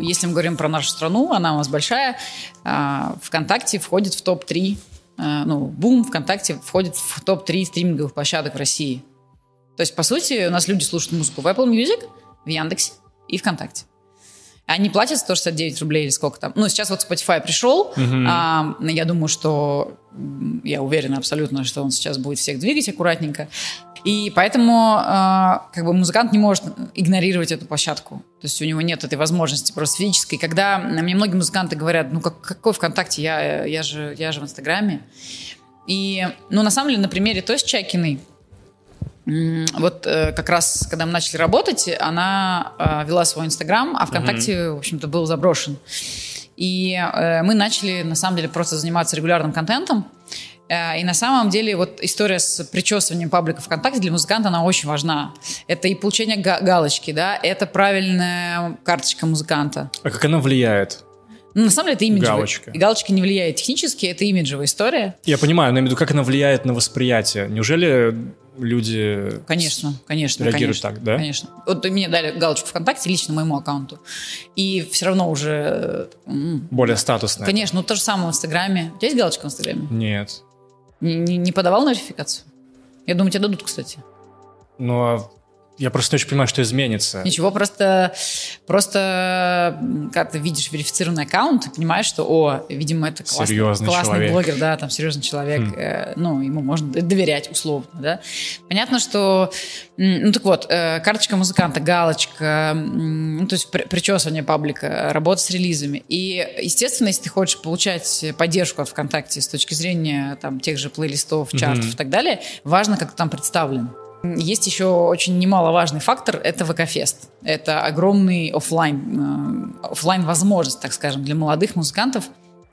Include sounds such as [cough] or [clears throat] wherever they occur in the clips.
Если мы говорим про нашу страну, она у нас большая, а, ВКонтакте входит в топ-3, а, ну, Бум ВКонтакте входит в топ-3 стриминговых площадок в России. То есть, по сути, у нас люди слушают музыку в Apple Music, в Яндексе и ВКонтакте. Они платят 169 рублей или сколько там. Ну, сейчас вот Spotify пришел. Uh-huh. А, я думаю, что... Я уверена абсолютно, что он сейчас будет всех двигать аккуратненько. И поэтому э, как бы музыкант не может игнорировать эту площадку. То есть у него нет этой возможности просто физической. Когда мне многие музыканты говорят, ну как, какой ВКонтакте, я, я, же, я же в Инстаграме. И, ну, на самом деле, на примере Тоси Чакиной, вот э, как раз, когда мы начали работать, она э, вела свой Инстаграм, а ВКонтакте, mm-hmm. в общем-то, был заброшен. И э, мы начали, на самом деле, просто заниматься регулярным контентом. Э, и на самом деле вот история с причесыванием паблика ВКонтакте для музыканта, она очень важна. Это и получение галочки, да, это правильная карточка музыканта. А как она влияет? Ну, на самом деле это имиджевая. Галочка. Галочка не влияет технически, это имиджевая история. Я понимаю, но я имею в виду, как она влияет на восприятие. Неужели люди конечно, конечно, реагируют конечно, так, да? Конечно. Вот мне дали галочку ВКонтакте лично моему аккаунту. И все равно уже... Более статусная. Конечно, ну то же самое в Инстаграме. У тебя есть галочка в Инстаграме? Нет. Не, не, подавал нотификацию? Я думаю, тебе дадут, кстати. Ну, а я просто не очень понимаю, что изменится. Ничего, просто, просто когда ты видишь верифицированный аккаунт, ты понимаешь, что, о, видимо, это классный, серьезный классный человек. блогер, да, там серьезный человек, хм. э, ну, ему можно доверять условно, да. Понятно, что, ну, так вот, э, карточка музыканта, галочка, ну, то есть причесывание паблика, работа с релизами. И, естественно, если ты хочешь получать поддержку от ВКонтакте с точки зрения, там, тех же плейлистов, чартов mm-hmm. и так далее, важно, как ты там представлен. Есть еще очень немаловажный фактор – это ВК-фест. Это огромный офлайн, э, офлайн возможность, так скажем, для молодых музыкантов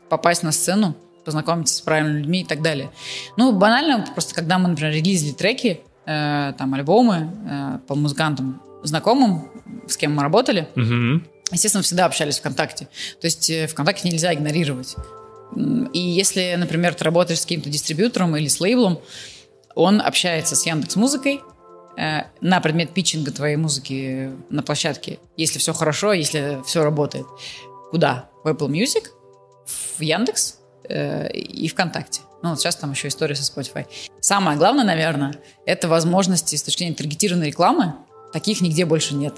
попасть на сцену, познакомиться с правильными людьми и так далее. Ну, банально, просто когда мы, например, релизили треки, э, там, альбомы э, по музыкантам знакомым, с кем мы работали, угу. естественно, всегда общались ВКонтакте. То есть э, ВКонтакте нельзя игнорировать. И если, например, ты работаешь с каким-то дистрибьютором или с лейблом, он общается с Яндекс Музыкой э, на предмет питчинга твоей музыки на площадке. Если все хорошо, если все работает. Куда? В Apple Music, в Яндекс э, и ВКонтакте. Ну, вот сейчас там еще история со Spotify. Самое главное, наверное, это возможности с точки зрения таргетированной рекламы. Таких нигде больше нет.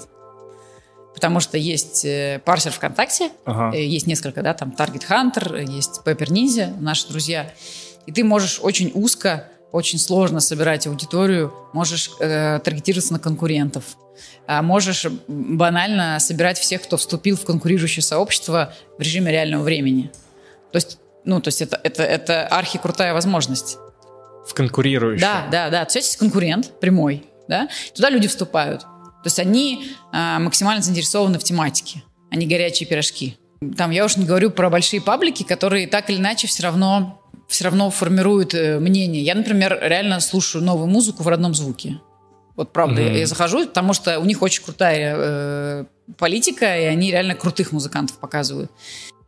Потому что есть э, парсер ВКонтакте, ага. э, есть несколько, да, там Target Hunter, есть Pepper Ninja, наши друзья. И ты можешь очень узко очень сложно собирать аудиторию, можешь э, таргетироваться на конкурентов, а можешь банально собирать всех, кто вступил в конкурирующее сообщество в режиме реального времени. То есть, ну, то есть это, это, это архи-крутая возможность. В конкурирующее? Да, да, да. То есть есть конкурент прямой, да, туда люди вступают. То есть они э, максимально заинтересованы в тематике, они горячие пирожки. Там я уж не говорю про большие паблики, которые так или иначе все равно все равно формируют э, мнение. Я, например, реально слушаю новую музыку в родном звуке. Вот правда, mm-hmm. я, я захожу, потому что у них очень крутая э, политика, и они реально крутых музыкантов показывают.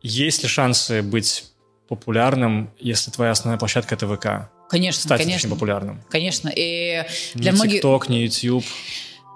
Есть ли шансы быть популярным, если твоя основная площадка это ВК? Конечно, Стать конечно. популярным. Конечно. И для не многих... TikTok, не YouTube.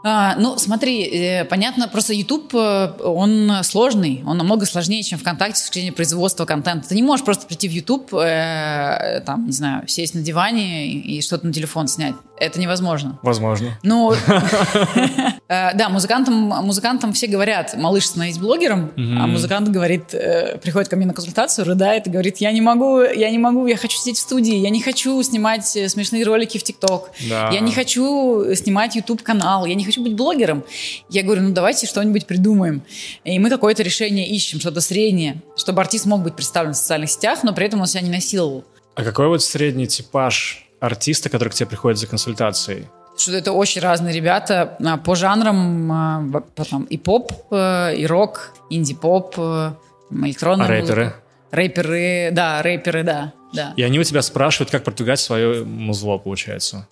А, ну, смотри, э, понятно, просто YouTube, э, он сложный, он намного сложнее, чем ВКонтакте с точки зрения производства контента. Ты не можешь просто прийти в YouTube, э, там, не знаю, сесть на диване и, и что-то на телефон снять. Это невозможно. Возможно. Ну, [laughs] э, да, музыкантам, музыкантам все говорят, малыш, становись блогером, а музыкант говорит, э, приходит ко мне на консультацию, рыдает и говорит, я не могу, я не могу, я хочу сидеть в студии, я не хочу снимать э, смешные ролики в ТикТок, я не хочу снимать YouTube-канал, я не хочу быть блогером. Я говорю, ну давайте что-нибудь придумаем. И мы какое-то решение ищем, что-то среднее, чтобы артист мог быть представлен в социальных сетях, но при этом он себя не насиловал. А какой вот средний типаж артиста, который к тебе приходит за консультацией? Что это очень разные ребята а, по жанрам, а, потом и поп, э, и рок, инди-поп, э, электронная а рэперы? Музыка. Рэперы, да, рэперы, да, да. И они у тебя спрашивают, как продвигать свое музло, получается?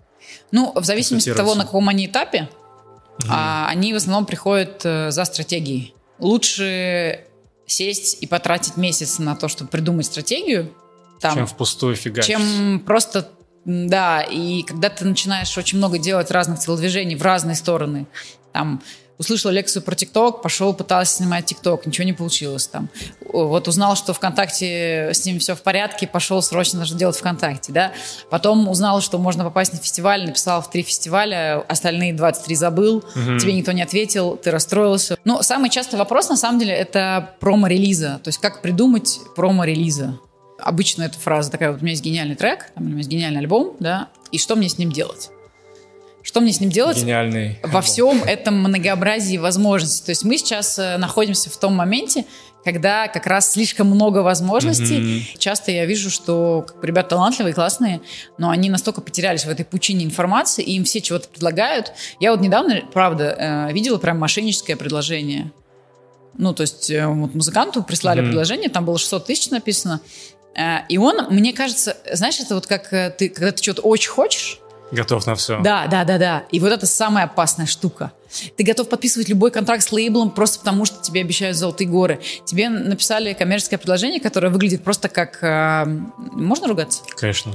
Ну, в зависимости от того, на каком они этапе, угу. а, они в основном приходят э, за стратегией. Лучше сесть и потратить месяц на то, чтобы придумать стратегию, там, чем впустую фигачить. Чем просто да, и когда ты начинаешь очень много делать разных телодвижений в разные стороны, там услышал лекцию про ТикТок, пошел, пытался снимать ТикТок, ничего не получилось там. Вот узнал, что ВКонтакте с ним все в порядке, пошел срочно что делать ВКонтакте, да. Потом узнал, что можно попасть на фестиваль, написал в три фестиваля, остальные 23 забыл, угу. тебе никто не ответил, ты расстроился. Но самый частый вопрос, на самом деле, это промо-релиза, то есть как придумать промо-релиза. Обычно эта фраза такая, вот у меня есть гениальный трек, у меня есть гениальный альбом, да, и что мне с ним делать? Что мне с ним делать? Гениальный. Во всем этом многообразии возможностей. То есть мы сейчас э, находимся в том моменте, когда как раз слишком много возможностей. Mm-hmm. Часто я вижу, что ребята талантливые, классные, но они настолько потерялись в этой пучине информации, и им все чего-то предлагают. Я вот недавно, правда, э, видела прям мошенническое предложение. Ну, то есть э, вот музыканту прислали mm-hmm. предложение, там было 600 тысяч написано, и он, мне кажется, знаешь, это вот как ты, когда ты что-то очень хочешь, Готов на все. Да, да, да, да. И вот это самая опасная штука. Ты готов подписывать любой контракт с лейблом просто потому, что тебе обещают золотые горы. Тебе написали коммерческое предложение, которое выглядит просто как... Э, можно ругаться? Конечно.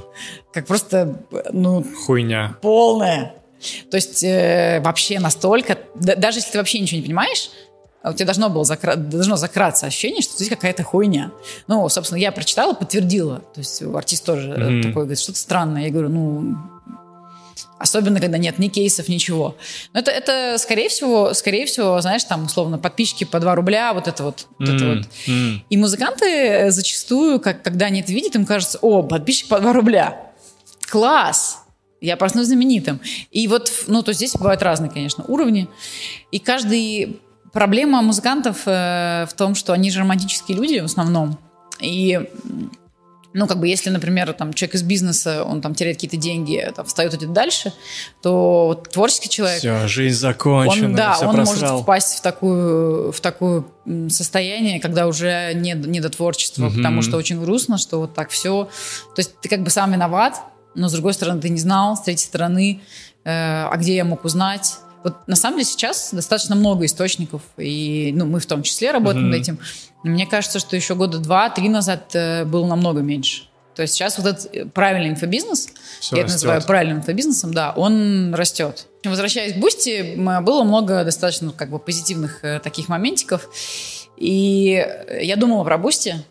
Как просто, ну... Хуйня. Полная. То есть э, вообще настолько... Да, даже если ты вообще ничего не понимаешь, у тебя должно было закра... должно закраться ощущение, что здесь какая-то хуйня. Ну, собственно, я прочитала, подтвердила. То есть артист тоже mm-hmm. такой говорит, что-то странное. Я говорю, ну, Особенно, когда нет ни кейсов, ничего. Но это, это скорее всего, скорее всего, знаешь, там, условно, подписчики по 2 рубля, вот это вот. вот, mm, это вот. Mm. И музыканты зачастую, как, когда они это видят, им кажется, о, подписчик по 2 рубля. Класс! Я проснусь знаменитым. И вот, ну, то здесь бывают разные, конечно, уровни. И каждый... Проблема музыкантов э, в том, что они же романтические люди в основном. И ну, как бы, если, например, там, человек из бизнеса, он там теряет какие-то деньги, там, встает идет дальше, то вот, творческий человек... Все, жизнь закончена, он, Да, он просрал. может впасть в такую, в такое состояние, когда уже не, не до творчества, угу. потому что очень грустно, что вот так все... То есть ты как бы сам виноват, но, с другой стороны, ты не знал, с третьей стороны, э, а где я мог узнать? Вот на самом деле сейчас достаточно много источников, и ну, мы в том числе работаем mm-hmm. над этим. Мне кажется, что еще года два-три назад э, было намного меньше. То есть сейчас вот этот э, правильный инфобизнес, Все я растет. это называю правильным инфобизнесом, да, он растет. Возвращаясь к Бусти, было много достаточно как бы позитивных э, таких моментиков. И я думала про Бусти,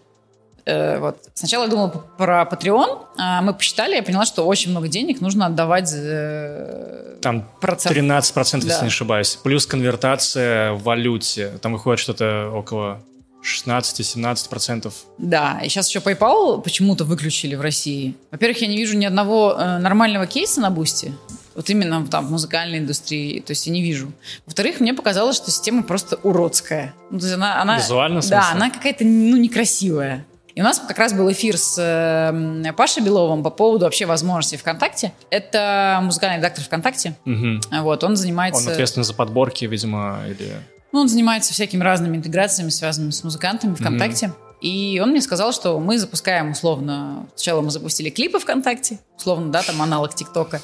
вот. Сначала я думала про Patreon, а мы посчитали, я поняла, что очень много денег нужно отдавать э, Там процент. 13%, да. если не ошибаюсь. Плюс конвертация в валюте. Там выходит что-то около 16-17%. Да, и сейчас еще PayPal почему-то выключили в России. Во-первых, я не вижу ни одного э, нормального кейса на Бусти. Вот именно там в музыкальной индустрии, то есть я не вижу. Во-вторых, мне показалось, что система просто уродская. Ну, то есть она, она, Визуально, Да, она какая-то ну, некрасивая. И у нас как раз был эфир с э, Пашей Беловым по поводу вообще возможностей ВКонтакте. Это музыкальный редактор ВКонтакте. Угу. Вот, он занимается... Он ответственен за подборки, видимо, или... Ну, он занимается всякими разными интеграциями, связанными с музыкантами ВКонтакте. Угу. И он мне сказал, что мы запускаем условно... Сначала мы запустили клипы ВКонтакте, условно, да, там аналог ТикТока.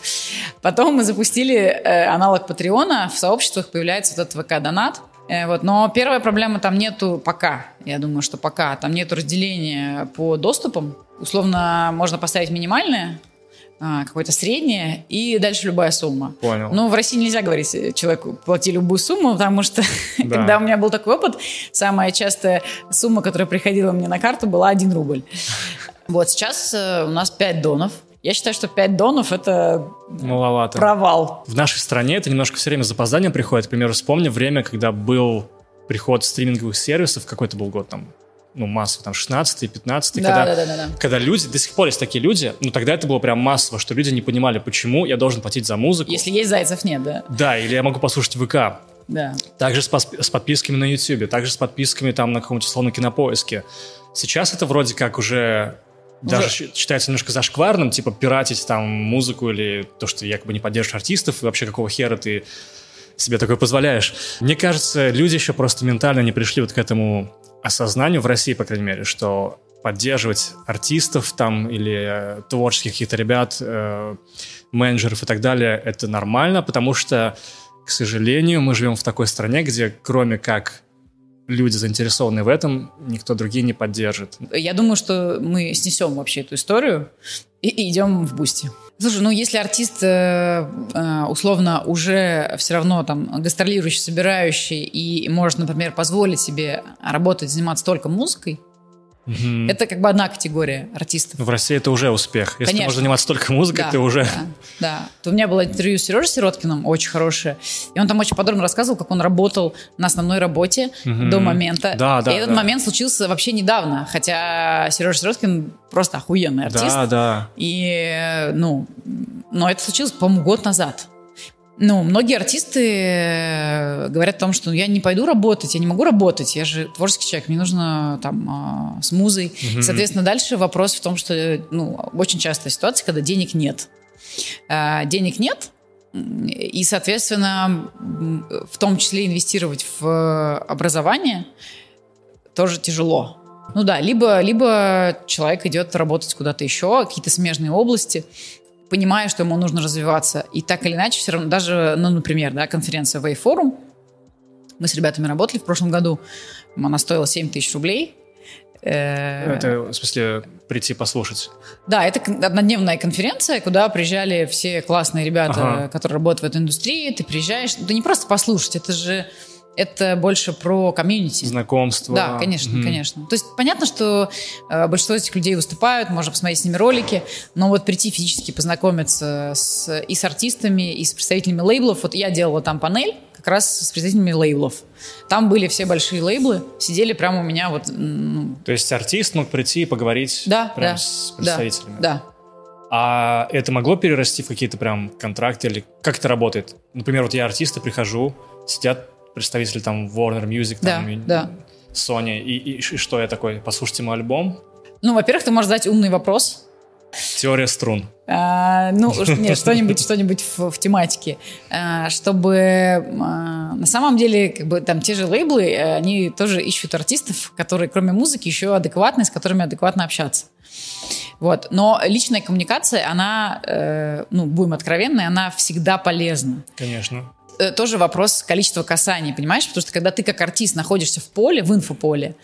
Потом мы запустили э, аналог Патреона. В сообществах появляется вот этот ВК-донат. Э, вот. Но первая проблема там нету пока. Я думаю, что пока. Там нету разделения по доступам. Условно, можно поставить минимальное, а, какое-то среднее и дальше любая сумма. Понял. Но в России нельзя говорить человеку плати любую сумму, потому что [laughs] да. когда у меня был такой опыт, самая частая сумма, которая приходила мне на карту, была 1 рубль. [laughs] Вот сейчас э, у нас 5 донов. Я считаю, что 5 донов это Маловато. провал. В нашей стране это немножко все время с запозданием приходит. К примеру, вспомни время, когда был приход стриминговых сервисов, какой-то был год там, ну, массово, там, 16-й, 15 да, когда, да, да, да, когда люди, до сих пор есть такие люди, ну, тогда это было прям массово, что люди не понимали, почему я должен платить за музыку. Если есть Зайцев, нет, да? Да, или я могу послушать ВК. Да. Также с, с подписками на YouTube, также с подписками там на каком-то условно кинопоиске. Сейчас это вроде как уже даже уже... считается немножко зашкварным, типа пиратить там музыку или то, что якобы не поддерживаешь артистов, и вообще какого хера ты себе такое позволяешь. Мне кажется, люди еще просто ментально не пришли вот к этому осознанию в России, по крайней мере, что поддерживать артистов там или э, творческих каких-то ребят, э, менеджеров и так далее, это нормально, потому что, к сожалению, мы живем в такой стране, где кроме как люди заинтересованы в этом, никто другие не поддержит. Я думаю, что мы снесем вообще эту историю и идем в бусти. Слушай, ну если артист э, э, условно уже все равно там гастролирующий, собирающий и может, например, позволить себе работать, заниматься только музыкой, Угу. Это как бы одна категория артистов. В России это уже успех. Если Конечно. ты можешь заниматься только музыкой, да, ты уже... Да, да. То у меня было интервью с Сережей Сироткиным, очень хорошее. И он там очень подробно рассказывал, как он работал на основной работе угу. до момента. Да, да, и этот да. момент случился вообще недавно. Хотя Сережа Сироткин просто охуенный артист. Да, да. И, ну, но это случилось, по-моему, год назад. Ну, многие артисты э, говорят о том, что я не пойду работать, я не могу работать, я же творческий человек, мне нужно там а, с музой. Mm-hmm. Соответственно, дальше вопрос в том, что ну, очень частая ситуация, когда денег нет. А, денег нет, и, соответственно, в том числе инвестировать в образование тоже тяжело. Ну да, либо, либо человек идет работать куда-то еще, какие-то смежные области, понимая, что ему нужно развиваться. И так или иначе, все равно, даже, ну, например, да, конференция Way Forum, мы с ребятами работали в прошлом году, она стоила 7 тысяч рублей. Э, это, в смысле, прийти послушать? Да, это однодневная конференция, куда приезжали все классные ребята, ага. которые работают в этой индустрии. Ты приезжаешь, да не просто послушать, это же это больше про комьюнити. Знакомство. Да, конечно, mm конечно. То есть понятно, что э, большинство этих людей выступают, можно посмотреть с ними ролики, но вот прийти физически познакомиться с, и с артистами, и с представителями лейблов. Вот я делала там панель как раз с представителями лейблов. Там были все большие лейблы, сидели прямо у меня вот... Ну... То есть артист мог прийти и поговорить да, прямо да, с представителями? Да, да. А это могло перерасти в какие-то прям контракты? Или как это работает? Например, вот я артист, прихожу, сидят представители там Warner Music, там, да, Sony, и, и, и что я такой, послушайте мой альбом? Ну, во-первых, ты можешь задать умный вопрос. Теория струн. А, ну, нет, что-нибудь, что-нибудь в, в тематике, а, чтобы а, на самом деле, как бы там те же лейблы, они тоже ищут артистов, которые, кроме музыки, еще адекватные, с которыми адекватно общаться. Вот. Но личная коммуникация, она, э, ну, будем откровенны, она всегда полезна. Конечно. Э, тоже вопрос количества касаний, понимаешь? Потому что когда ты как артист находишься в поле, в инфополе,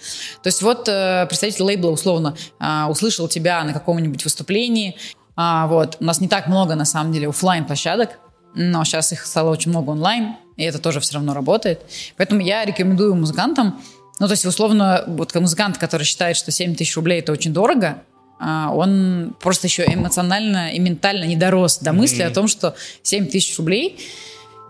то есть вот э, представитель лейбла условно э, услышал тебя на каком-нибудь выступлении, а, вот, у нас не так много на самом деле офлайн площадок, но сейчас их стало очень много онлайн, и это тоже все равно работает. Поэтому я рекомендую музыкантам, ну, то есть, условно, вот музыкант, который считает, что 7 тысяч рублей – это очень дорого, а, он просто еще эмоционально и ментально не дорос до мысли mm-hmm. о том, что 7 тысяч рублей –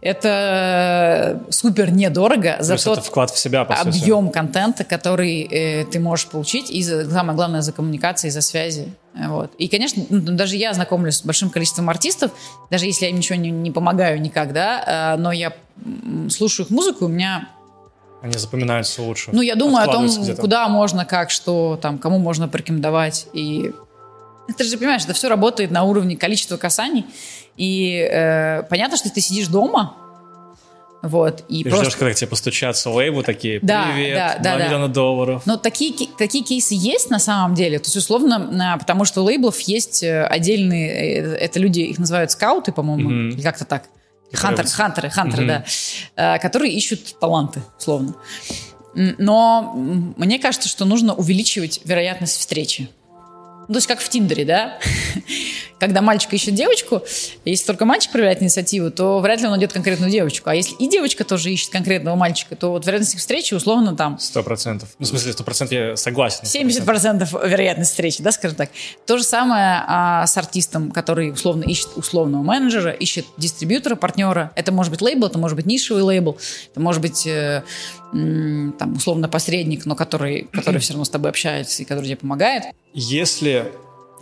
это супер недорого за То тот вклад в себя, по объем сути. контента, который э, ты можешь получить, и за, самое главное, за коммуникации, за связи. Вот. И, конечно, ну, даже я знакомлюсь с большим количеством артистов, даже если я им ничего не, не помогаю никак, да, э, но я слушаю их музыку, у меня они запоминаются лучше. Ну, я думаю о том, куда можно, как, что, там, кому можно порекомендовать. И ты же понимаешь, это все работает на уровне количества касаний. И э, понятно, что ты сидишь дома, вот, и, и просто... ждешь, когда к тебе постучатся лейбы такие, да, привет, да, 2 да, миллиона да. долларов. Но такие, такие кейсы есть на самом деле, то есть условно, потому что у лейблов есть э, отдельные, э, это люди, их называют скауты, по-моему, mm-hmm. или как-то так. Хантеры, хантеры, хантеры, mm-hmm. да, которые ищут таланты, условно. Но мне кажется, что нужно увеличивать вероятность встречи. Ну, то есть как в Тиндере, да? [laughs] Когда мальчик ищет девочку, если только мальчик проявляет инициативу, то вряд ли он найдет конкретную девочку. А если и девочка тоже ищет конкретного мальчика, то вот вероятность встречи условно там... Сто процентов. Ну, в смысле, сто процентов я согласен. 70 процентов вероятность встречи, да, скажем так. То же самое а, с артистом, который условно ищет условного менеджера, ищет дистрибьютора, партнера. Это может быть лейбл, это может быть нишевый лейбл, это может быть... Э, там, условно, посредник, но который, который все равно с тобой общается и который тебе помогает. Если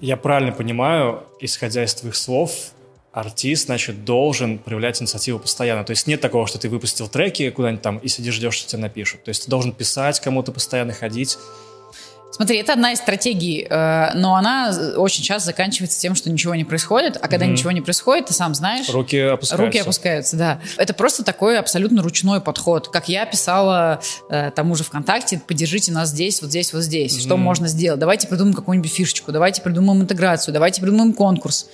я правильно понимаю, исходя из твоих слов, артист, значит, должен проявлять инициативу постоянно. То есть нет такого, что ты выпустил треки куда-нибудь там и сидишь, ждешь, что тебе напишут. То есть ты должен писать кому-то постоянно, ходить. Смотри, это одна из стратегий, э, но она очень часто заканчивается тем, что ничего не происходит, а когда mm-hmm. ничего не происходит, ты сам знаешь... Руки опускаются. Руки опускаются, да. Это просто такой абсолютно ручной подход. Как я писала э, тому же ВКонтакте, поддержите нас здесь, вот здесь, вот здесь. Mm-hmm. Что можно сделать? Давайте придумаем какую-нибудь фишечку, давайте придумаем интеграцию, давайте придумаем конкурс.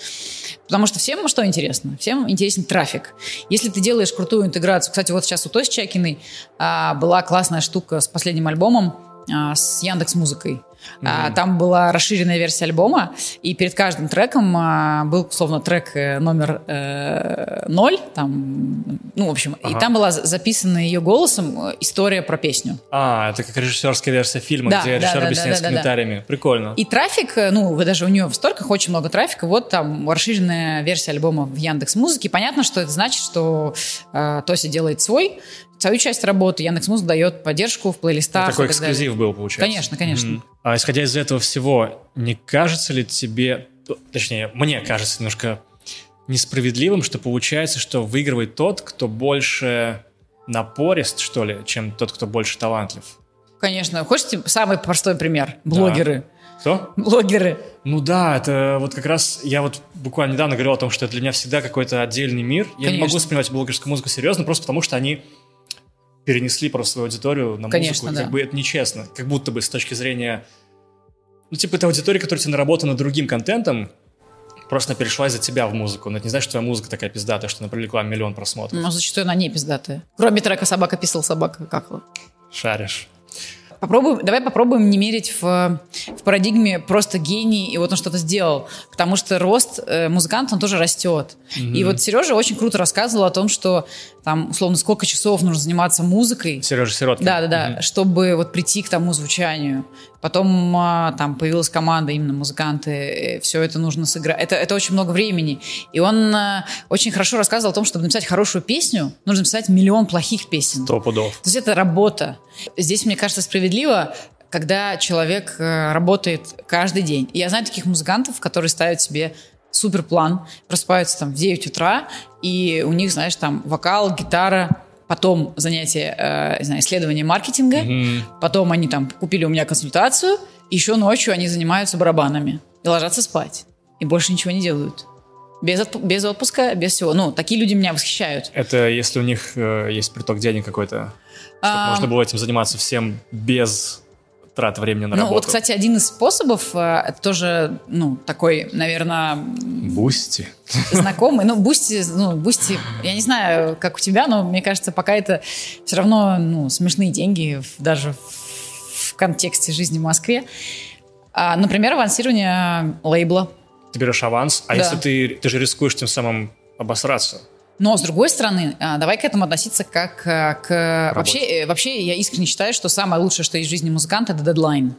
Потому что всем что интересно? Всем интересен трафик. Если ты делаешь крутую интеграцию, кстати, вот сейчас у Тоси Чакиной а, была классная штука с последним альбомом с Яндекс Музыкой. Mm-hmm. Там была расширенная версия альбома, и перед каждым треком а, был, условно, трек э, номер э, ноль, там, ну, в общем, ага. и там была записана ее голосом э, история про песню. А, это как режиссерская версия фильма, да, где да, режиссер да, объясняет да, да, с комментариями. Да. Прикольно. И трафик, ну, даже у нее в сторках очень много трафика, вот там расширенная версия альбома в Яндекс Музыке. Понятно, что это значит, что э, Тося делает свой свою часть работы. Яндекс Музыка дает поддержку в плейлистах. Ну, такой эксклюзив далее. был, получается. Конечно, конечно. Mm-hmm. А исходя из этого всего, не кажется ли тебе, точнее, мне кажется немножко несправедливым, что получается, что выигрывает тот, кто больше напорист, что ли, чем тот, кто больше талантлив? Конечно. Хочешь самый простой пример? Блогеры. Да. Кто? Блогеры. Ну да, это вот как раз я вот буквально недавно говорил о том, что это для меня всегда какой-то отдельный мир. Я Конечно. не могу воспринимать блогерскую музыку серьезно, просто потому что они перенесли просто свою аудиторию на Конечно, музыку. Да. Как бы это нечестно. Как будто бы с точки зрения... Ну, типа, это аудитория, которая тебе наработана другим контентом, просто перешла из-за тебя в музыку. Но это не значит, что твоя музыка такая пиздатая, что она привлекла миллион просмотров. Ну, зачастую она не пиздатая. Кроме трека «Собака писал, собака какала». Шаришь. Попробуем, давай попробуем не мерить в, в парадигме просто гений, и вот он что-то сделал. Потому что рост э, музыканта, он тоже растет. Mm-hmm. И вот Сережа очень круто рассказывал о том, что там, условно, сколько часов нужно заниматься музыкой. Сережа Сироткин. Да, да, да, mm-hmm. чтобы вот прийти к тому звучанию. Потом а, там появилась команда, именно музыканты, все это нужно сыграть. Это, это очень много времени. И он а, очень хорошо рассказывал о том, чтобы написать хорошую песню, нужно написать миллион плохих песен. Сто пудов. То есть это работа. Здесь, мне кажется, справедливо, когда человек э, работает каждый день. И я знаю таких музыкантов, которые ставят себе супер план, просыпаются там в 9 утра, и у них, знаешь, там вокал, гитара, потом занятие, э, знаю, исследование маркетинга, mm потом они там купили у меня консультацию, еще ночью они занимаются барабанами и ложатся спать, и больше ничего не делают. Без, отп- без отпуска, без всего. Ну, такие люди меня восхищают. Это если у них э, есть приток денег какой-то, чтобы а... можно было этим заниматься всем без трат времени на ну, работу. вот, кстати, один из способов, э, это тоже, ну, такой, наверное... Бусти. Знакомый. Ну, Бусти, ну, Бусти, я не знаю, как у тебя, но мне кажется, пока это все равно, ну, смешные деньги, даже в контексте жизни в Москве. А, например, авансирование лейбла. Ты берешь аванс, а да. если ты, ты же рискуешь тем самым обосраться? Но, с другой стороны, а, давай к этому относиться как а, к... Вообще, э, вообще, я искренне считаю, что самое лучшее, что есть в жизни музыканта, это дедлайн.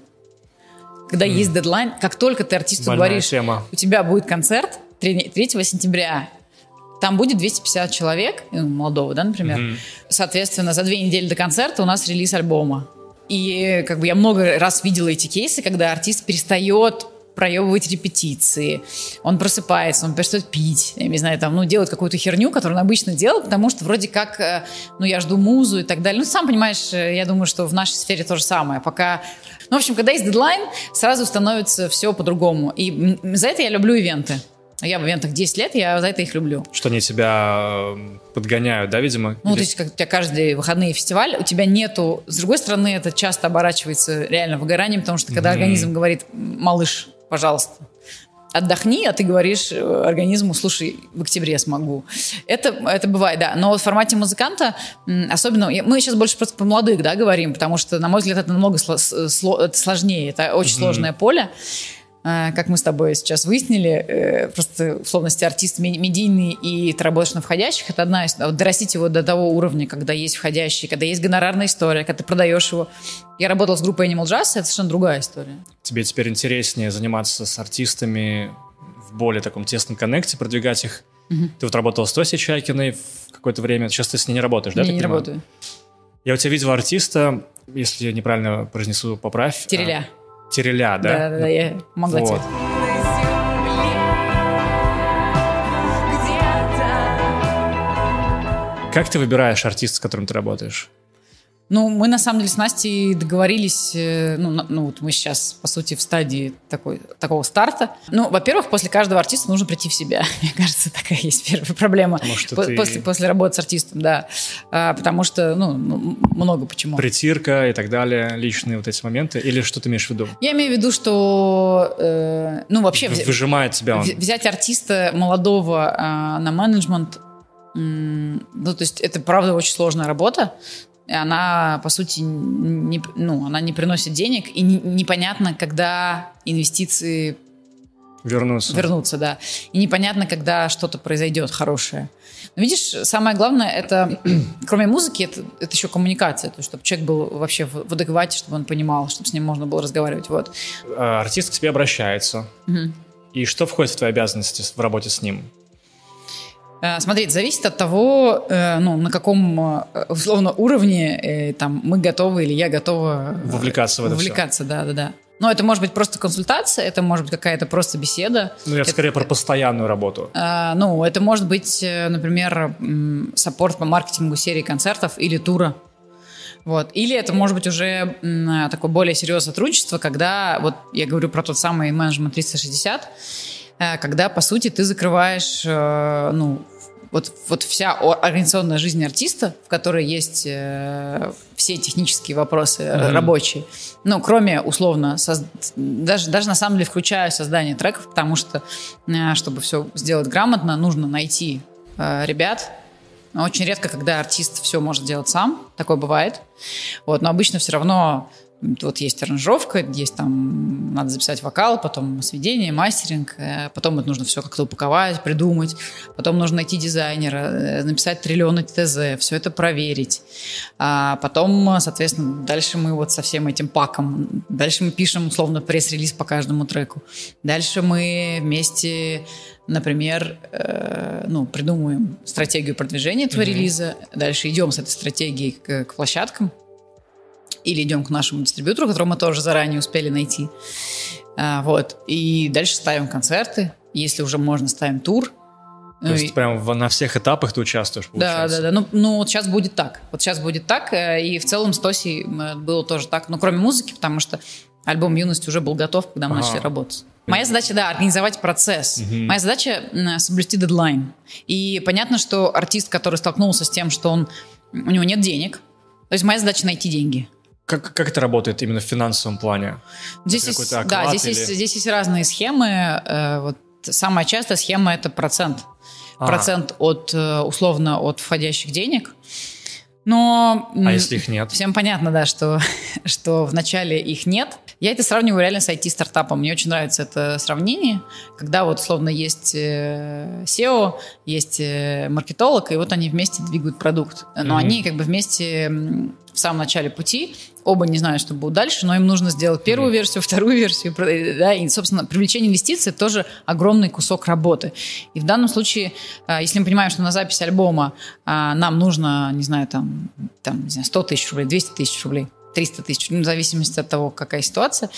Когда mm. есть дедлайн, как только ты артисту Больная говоришь, тема. у тебя будет концерт 3, 3 сентября, там будет 250 человек, ну, молодого, да, например. Mm-hmm. Соответственно, за две недели до концерта у нас релиз альбома. И как бы я много раз видела эти кейсы, когда артист перестает проебывать репетиции, он просыпается, он перестает пить, я не знаю, там, ну, делает какую-то херню, которую он обычно делал, потому что вроде как, э, ну, я жду музу и так далее. Ну, сам понимаешь, э, я думаю, что в нашей сфере то же самое. Пока ну, в общем, когда есть дедлайн, сразу становится все по-другому. И за это я люблю ивенты. Я в ивентах 10 лет, я за это их люблю. Что они тебя э, подгоняют, да, видимо? Ну, Или... то есть, как у тебя каждые выходные фестиваль, у тебя нету... С другой стороны, это часто оборачивается реально выгоранием, потому что когда mm-hmm. организм говорит, малыш, пожалуйста, отдохни, а ты говоришь э, организму, слушай, в октябре я смогу. Это, это бывает, да. Но в формате музыканта, особенно, мы сейчас больше просто по молодых, да, говорим, потому что, на мой взгляд, это намного сложнее, это очень mm-hmm. сложное поле. А, как мы с тобой сейчас выяснили, э, просто условности артист медийный и ты работаешь на входящих, это одна из... Вот дорастить его до того уровня, когда есть входящий, когда есть гонорарная история, когда ты продаешь его. Я работал с группой Animal Jazz, это совершенно другая история. Тебе теперь интереснее заниматься с артистами в более таком тесном коннекте, продвигать их? Угу. Ты вот работал с Тосей Чайкиной в какое-то время, сейчас ты с ней не работаешь, да? Не, не работаю. Я у тебя видел артиста, если я неправильно произнесу, поправь. Тереля. А, Тереля, да? Да, да, да, я могла вот. Как ты выбираешь артиста, с которым ты работаешь? Ну, мы на самом деле с Настей договорились, э, ну, ну вот мы сейчас, по сути, в стадии такой, такого старта. Ну, во-первых, после каждого артиста нужно прийти в себя. [laughs] Мне кажется, такая есть первая проблема. По- ты... после, после работы с артистом, да. А, потому что, ну, много почему. Притирка и так далее, личные вот эти моменты. Или что ты имеешь в виду? Я имею в виду, что, э, ну, вообще... Выжимает тебя он. Взять артиста молодого э, на менеджмент ну, то есть это, правда, очень сложная работа она, по сути, не, ну, она не приносит денег, и не, непонятно, когда инвестиции вернутся. вернутся, да. И непонятно, когда что-то произойдет хорошее. Но видишь, самое главное, это, [clears throat] кроме музыки, это, это еще коммуникация, то, есть, чтобы человек был вообще в, в адеквате, чтобы он понимал, чтобы с ним можно было разговаривать. Вот. А, артист к тебе обращается. Угу. И что входит в твои обязанности в работе с ним? Э, смотри, зависит от того, э, ну, на каком, э, условно, уровне там, мы готовы или я готова вовлекаться в это Вовлекаться, все. да, да, да. Но это может быть просто консультация, это может быть какая-то просто беседа. Ну, я это, скорее про постоянную работу. А, ну, это может быть, например, саппорт по маркетингу серии концертов или тура. Вот. Или это может быть уже такое более серьезное сотрудничество, когда, вот я говорю про тот самый менеджмент 360, Э, когда, по сути, ты закрываешь, э, ну, вот, вот вся организационная жизнь артиста, в которой есть э, все технические вопросы mm-hmm. рабочие, ну, кроме, условно, соз... даже, даже на самом деле включая создание треков, потому что, э, чтобы все сделать грамотно, нужно найти э, ребят, очень редко, когда артист все может делать сам, такое бывает. Вот, но обычно все равно вот есть аранжировка, есть там, надо записать вокал, потом сведение, мастеринг, э, потом это нужно все как-то упаковать, придумать, потом нужно найти дизайнера, э, написать триллионы ТЗ, все это проверить. А потом, соответственно, дальше мы вот со всем этим паком, дальше мы пишем, условно, пресс-релиз по каждому треку. Дальше мы вместе например, э, ну, придумываем стратегию продвижения этого mm-hmm. релиза, дальше идем с этой стратегией к, к площадкам, или идем к нашему дистрибьютору, которого мы тоже заранее успели найти. А, вот. И дальше ставим концерты. Если уже можно, ставим тур. То ну, есть и... прям на всех этапах ты участвуешь, получается? Да, да, да. Ну, ну, вот сейчас будет так. Вот сейчас будет так. Э, и в целом с Тоси э, было тоже так. Ну, кроме музыки, потому что альбом «Юность» уже был готов, когда мы ага. начали работать. Моя задача, да, организовать процесс. Угу. Моя задача соблюсти дедлайн. И понятно, что артист, который столкнулся с тем, что он, у него нет денег, то есть моя задача найти деньги. Как, как это работает именно в финансовом плане? Здесь есть, да, здесь, или... есть, здесь есть разные схемы. Э, вот самая частая схема это процент. Ага. Процент от э, условно от входящих денег. Но а если их нет? Всем понятно, да, что, [laughs] что вначале их нет. Я это сравниваю реально с IT-стартапом. Мне очень нравится это сравнение, когда вот словно есть э, SEO, есть маркетолог, и вот они вместе двигают продукт. Но mm-hmm. они как бы вместе в самом начале пути, оба не знают, что будет дальше, но им нужно сделать первую версию, вторую версию, да, и, собственно, привлечение инвестиций – тоже огромный кусок работы. И в данном случае, а, если мы понимаем, что на запись альбома а, нам нужно, не знаю, там, там не знаю, 100 тысяч рублей, 200 тысяч рублей, 300 тысяч, ну, в зависимости от того, какая ситуация,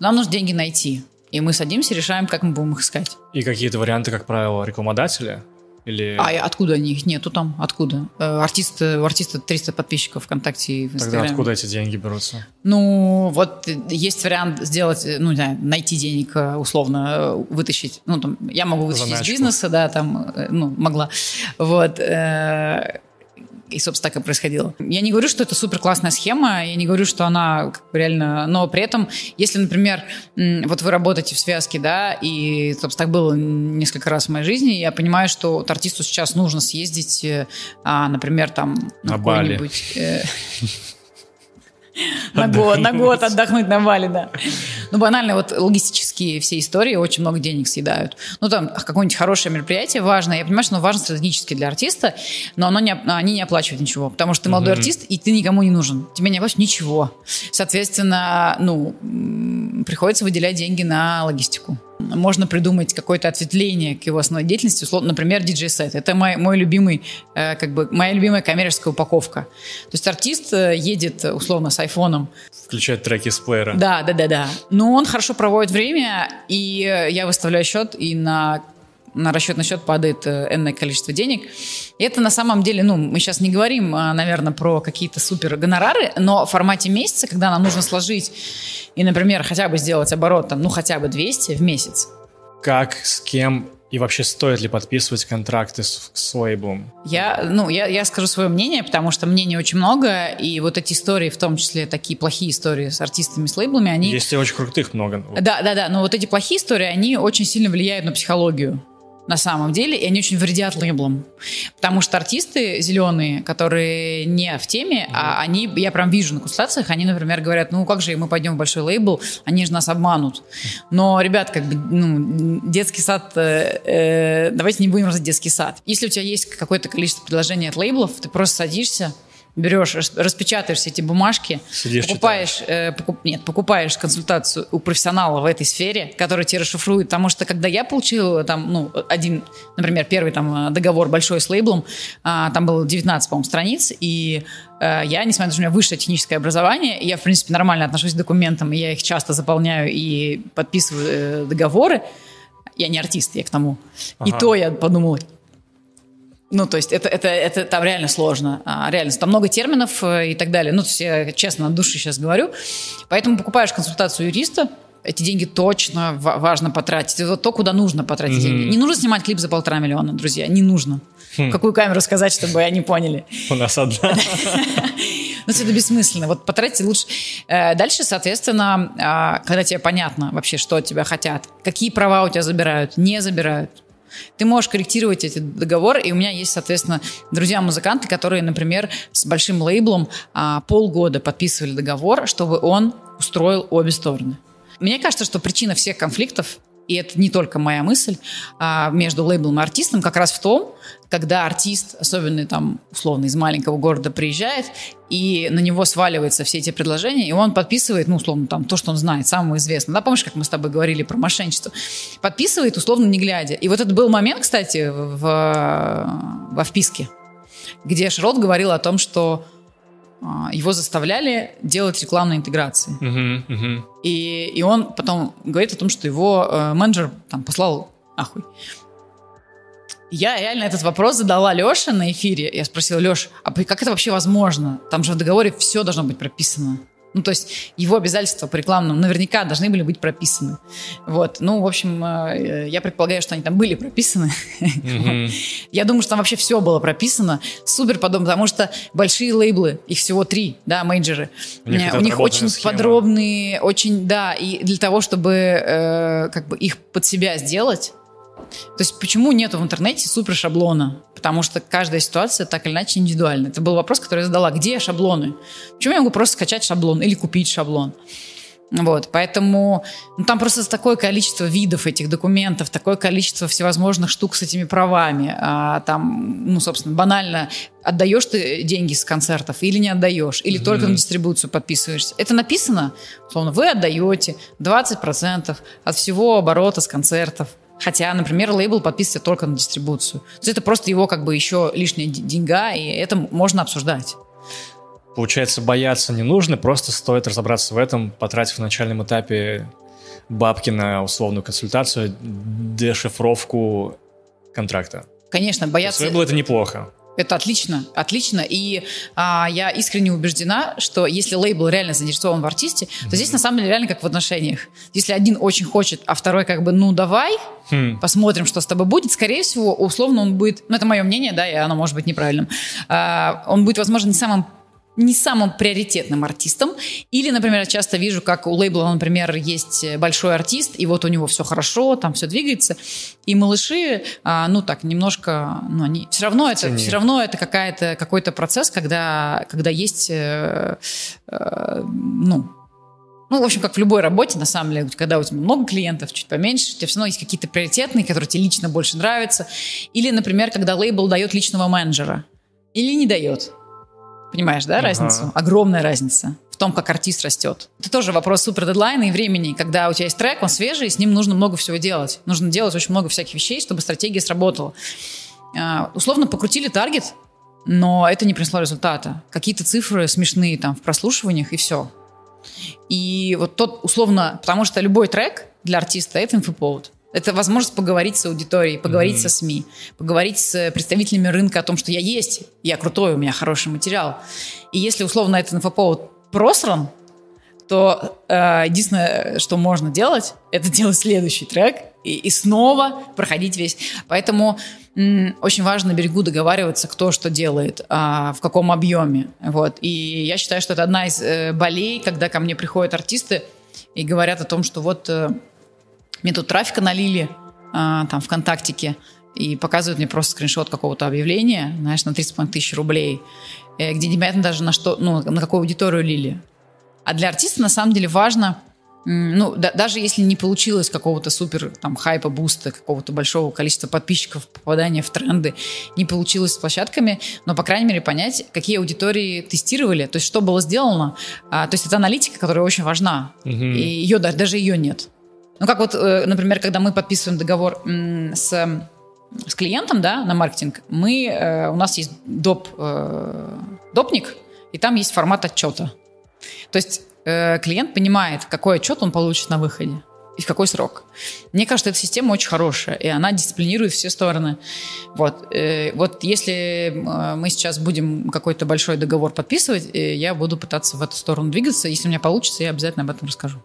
нам нужно деньги найти. И мы садимся, решаем, как мы будем их искать. И какие-то варианты, как правило, рекламодателя – или... А откуда они их нету там? Откуда? Э, артист, у артиста 300 подписчиков ВКонтакте и в Инстаграме. Тогда откуда эти деньги берутся? Ну, вот есть вариант сделать, ну, не знаю, найти денег э, условно, э, вытащить. Ну, там, я могу вытащить Заначку. из бизнеса, да, там, ну, могла. Вот. И, собственно, так и происходило. Я не говорю, что это супер классная схема, я не говорю, что она как бы реально... Но при этом, если, например, вот вы работаете в связке, да, и, собственно, так было несколько раз в моей жизни, я понимаю, что вот артисту сейчас нужно съездить, э, а, например, там... На Бали. [laughs] На год, на год отдохнуть на Бали, да. Ну, банально, вот логистические все истории очень много денег съедают. Ну, там, какое-нибудь хорошее мероприятие важное. Я понимаю, что оно важно стратегически для артиста, но оно не, они не оплачивают ничего, потому что ты молодой mm-hmm. артист, и ты никому не нужен. Тебе не оплачивают ничего. Соответственно, ну, приходится выделять деньги на логистику можно придумать какое-то ответвление к его основной деятельности, условно, например, диджей-сет. Это мой, мой любимый, э, как бы, моя любимая коммерческая упаковка. То есть артист э, едет, условно, с айфоном. Включает треки с плеера. Да, да, да, да. Но он хорошо проводит время, и я выставляю счет и на на расчетный счет падает э, энное количество денег. И это на самом деле, ну, мы сейчас не говорим, а, наверное, про какие-то супер гонорары, но в формате месяца, когда нам нужно сложить и, например, хотя бы сделать оборот, там, ну, хотя бы 200 в месяц. Как, с кем и вообще стоит ли подписывать контракты с, с лейблом? Я, ну, я, я скажу свое мнение, потому что мнений очень много, и вот эти истории, в том числе такие плохие истории с артистами, с лейблами, они... Есть и очень крутых много. Да, да, да, но вот эти плохие истории, они очень сильно влияют на психологию на самом деле, и они очень вредят лейблам. Потому что артисты зеленые, которые не в теме, mm-hmm. а они, я прям вижу на консультациях, они, например, говорят, ну как же мы пойдем в большой лейбл, они же нас обманут. Но, ребят, как бы, ну, детский сад, э, э, давайте не будем раздать детский сад. Если у тебя есть какое-то количество предложений от лейблов, ты просто садишься, берешь, распечатаешь все эти бумажки, Сидишь, покупаешь, э, покуп, нет, покупаешь консультацию у профессионала в этой сфере, который тебе расшифрует, потому что когда я получила там, ну, один, например, первый там договор большой с лейблом, а, там было 19, по-моему, страниц, и э, я, несмотря на то, что у меня высшее техническое образование, я, в принципе, нормально отношусь к документам, и я их часто заполняю и подписываю э, договоры, я не артист, я к тому. Ага. И то я подумала, ну, то есть это, это, это там реально сложно. А, реально, там много терминов э, и так далее. Ну, то есть я честно от души сейчас говорю. Поэтому покупаешь консультацию юриста, эти деньги точно важно потратить. Это то, куда нужно потратить mm-hmm. деньги. Не нужно снимать клип за полтора миллиона, друзья, не нужно. Хм. Какую камеру сказать, чтобы они поняли? У нас одна. [laughs] Ну, это бессмысленно. Вот потратьте лучше. Э, дальше, соответственно, а, когда тебе понятно вообще, что от тебя хотят, какие права у тебя забирают, не забирают, ты можешь корректировать эти договоры, и у меня есть, соответственно, друзья-музыканты, которые, например, с большим лейблом а, полгода подписывали договор, чтобы он устроил обе стороны. Мне кажется, что причина всех конфликтов и это не только моя мысль, а, между лейблом и артистом как раз в том, когда артист, особенно там, условно, из маленького города приезжает, и на него сваливаются все эти предложения, и он подписывает, ну, условно, там, то, что он знает, самое известное. Да, помнишь, как мы с тобой говорили про мошенничество? Подписывает, условно, не глядя. И вот это был момент, кстати, в, во вписке, где Шрот говорил о том, что а, его заставляли делать рекламные интеграции. Uh-huh, uh-huh. И, и он потом говорит о том, что его э, менеджер там послал ахуй. Я реально этот вопрос задала Леше на эфире. Я спросила, Леш, а как это вообще возможно? Там же в договоре все должно быть прописано. Ну, то есть его обязательства по рекламным наверняка должны были быть прописаны. Вот. Ну, в общем, э, я предполагаю, что они там были прописаны. Я думаю, что там вообще все было прописано. Супер подобно, потому что большие лейблы, их всего три, да, мейджеры. У них, у них очень подробные, очень, да, и для того, чтобы э, как бы их под себя сделать, то есть почему нету в интернете супер шаблона? Потому что каждая ситуация так или иначе индивидуальна. Это был вопрос, который я задала. Где шаблоны? Почему я могу просто скачать шаблон или купить шаблон? Вот, поэтому ну, там просто такое количество видов этих документов, такое количество всевозможных штук с этими правами. А, там, ну, собственно, банально, отдаешь ты деньги с концертов или не отдаешь, или mm-hmm. только на дистрибуцию подписываешься. Это написано, словно вы отдаете 20% от всего оборота с концертов. Хотя, например, лейбл подписывается только на дистрибуцию. То есть это просто его как бы еще лишняя деньга, и это можно обсуждать. Получается, бояться не нужно, просто стоит разобраться в этом, потратив в начальном этапе бабки на условную консультацию, дешифровку контракта. Конечно, бояться... лейбл это неплохо. Это отлично, отлично. И а, я искренне убеждена, что если лейбл реально заинтересован в артисте, mm-hmm. то здесь на самом деле реально как в отношениях. Если один очень хочет, а второй как бы, ну давай, mm. посмотрим, что с тобой будет, скорее всего, условно он будет, ну это мое мнение, да, и оно может быть неправильным, а, он будет, возможно, не самым не самым приоритетным артистом. Или, например, я часто вижу, как у лейбла, например, есть большой артист, и вот у него все хорошо, там все двигается, и малыши, а, ну так, немножко, ну они, все равно это, все равно это какая-то, какой-то процесс, когда, когда есть, э, э, ну, ну, в общем, как в любой работе, на самом деле, когда у тебя много клиентов, чуть поменьше, у тебя все равно есть какие-то приоритетные, которые тебе лично больше нравятся. Или, например, когда лейбл дает личного менеджера. Или не дает. Понимаешь, да, ага. разницу? Огромная разница в том, как артист растет. Это тоже вопрос супер дедлайна и времени. Когда у тебя есть трек, он свежий, с ним нужно много всего делать. Нужно делать очень много всяких вещей, чтобы стратегия сработала. Uh, условно покрутили таргет, но это не принесло результата. Какие-то цифры смешные там в прослушиваниях и все. И вот тот условно, потому что любой трек для артиста это инфоповод. Это возможность поговорить с аудиторией, поговорить mm-hmm. со СМИ, поговорить с представителями рынка о том, что я есть, я крутой, у меня хороший материал. И если условно этот инфоповод просран, то э, единственное, что можно делать, [laughs] это делать следующий трек и, и снова проходить весь. Поэтому м, очень важно на берегу договариваться, кто что делает, а, в каком объеме. Вот. И я считаю, что это одна из э, болей, когда ко мне приходят артисты и говорят о том, что вот э, мне тут трафика налили а, там ВКонтактике, и показывают мне просто скриншот какого-то объявления, знаешь, на 30 тысяч рублей, э, где непонятно даже на что, ну, на какую аудиторию лили. А для артиста на самом деле важно, ну, да, даже если не получилось какого-то супер там хайпа, буста, какого-то большого количества подписчиков, попадания в тренды, не получилось с площадками, но, по крайней мере, понять, какие аудитории тестировали, то есть что было сделано. А, то есть это аналитика, которая очень важна, угу. и ее, даже ее нет. Ну, как вот, э, например, когда мы подписываем договор с с клиентом, да, на маркетинг, мы, э, у нас есть доп, э, допник, и там есть формат отчета. То есть клиент понимает, какой отчет он получит на выходе и в какой срок. Мне кажется, эта система очень хорошая, и она дисциплинирует все стороны. Вот, вот если мы сейчас будем какой-то большой договор подписывать, я буду пытаться в эту сторону двигаться. Если у меня получится, я обязательно об этом расскажу.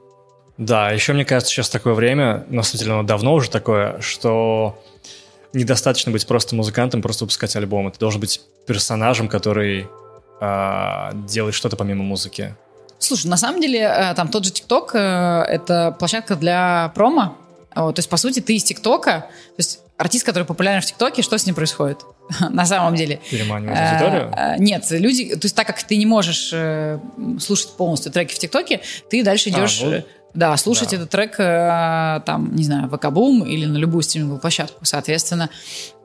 Да, еще мне кажется, сейчас такое время, на самом деле, оно давно уже такое, что недостаточно быть просто музыкантом, просто выпускать альбом. Ты должен быть персонажем, который э, делает что-то помимо музыки. Слушай, на самом деле, э, там тот же ТикТок э, — это площадка для промо. То есть, по сути, ты из ТикТока, то есть артист, который популярен в ТикТоке, что с ним происходит? [laughs] на самом деле. Переманивать аудиторию? Э, нет, люди, то есть так как ты не можешь слушать полностью треки в ТикТоке, ты дальше идешь... А, ну да, слушать да. этот трек, э, там, не знаю, в Акабум или на любую стриминговую площадку. Соответственно,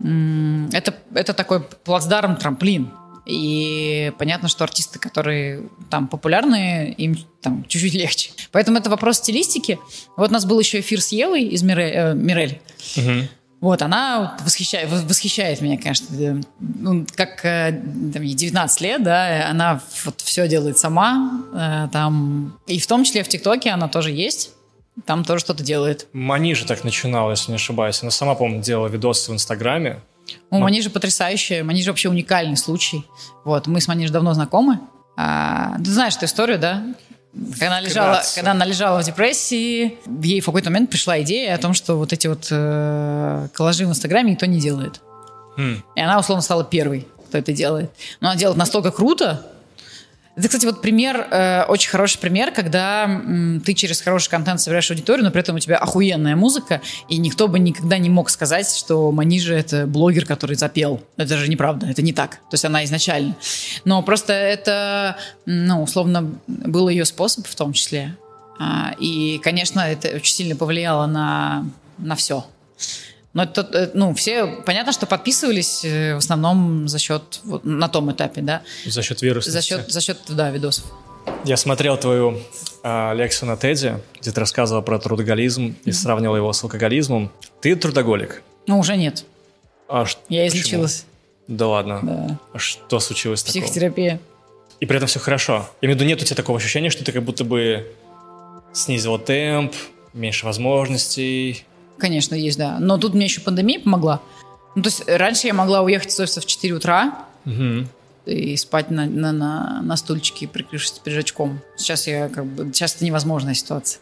это, это такой плацдарм, трамплин. И понятно, что артисты, которые там популярны, им там чуть-чуть легче. Поэтому это вопрос стилистики. Вот у нас был еще эфир с Евой из Мире, э, Мирель. Угу. Вот, она восхищает, восхищает меня, конечно. Ну, как э, там, ей 19 лет, да, она вот все делает сама. Э, там, и в том числе в ТикТоке она тоже есть. Там тоже что-то делает. Мани же так начинала, если не ошибаюсь. Она сама, по-моему, делала видосы в Инстаграме. Ну, Но... Мани же потрясающая. Мани же вообще уникальный случай. Вот, мы с Мани же давно знакомы. А, ты знаешь эту историю, да? Когда она, лежала, когда она лежала в депрессии, ей в какой-то момент пришла идея о том, что вот эти вот э, коллажи в Инстаграме никто не делает. Хм. И она, условно, стала первой, кто это делает. Но она делает настолько круто, это, кстати, вот пример, э, очень хороший пример, когда м, ты через хороший контент собираешь аудиторию, но при этом у тебя охуенная музыка, и никто бы никогда не мог сказать, что Манижа — это блогер, который запел. Это же неправда, это не так. То есть она изначально. Но просто это, ну, условно, был ее способ в том числе. А, и, конечно, это очень сильно повлияло на, на все. Но это, э, ну, все, понятно, что подписывались э, в основном за счет, вот, на том этапе, да. За счет вируса. За счет, за счет, да, видосов. Я смотрел твою э, лекцию на Теди, где ты рассказывала про трудоголизм mm-hmm. и сравнивала его с алкоголизмом. Ты трудоголик? Ну, уже нет. А Я излечилась. Да ладно? Да. А что случилось Психотерапия. такого? И при этом все хорошо. Я имею в виду, нет у тебя такого ощущения, что ты как будто бы снизила темп, меньше возможностей, Конечно, есть, да. Но тут мне еще пандемия помогла. Ну, то есть раньше я могла уехать из офиса в 4 утра угу. и спать на, на, на, на стульчике, прикрывшись пиджачком. Сейчас я как бы... Сейчас это невозможная ситуация.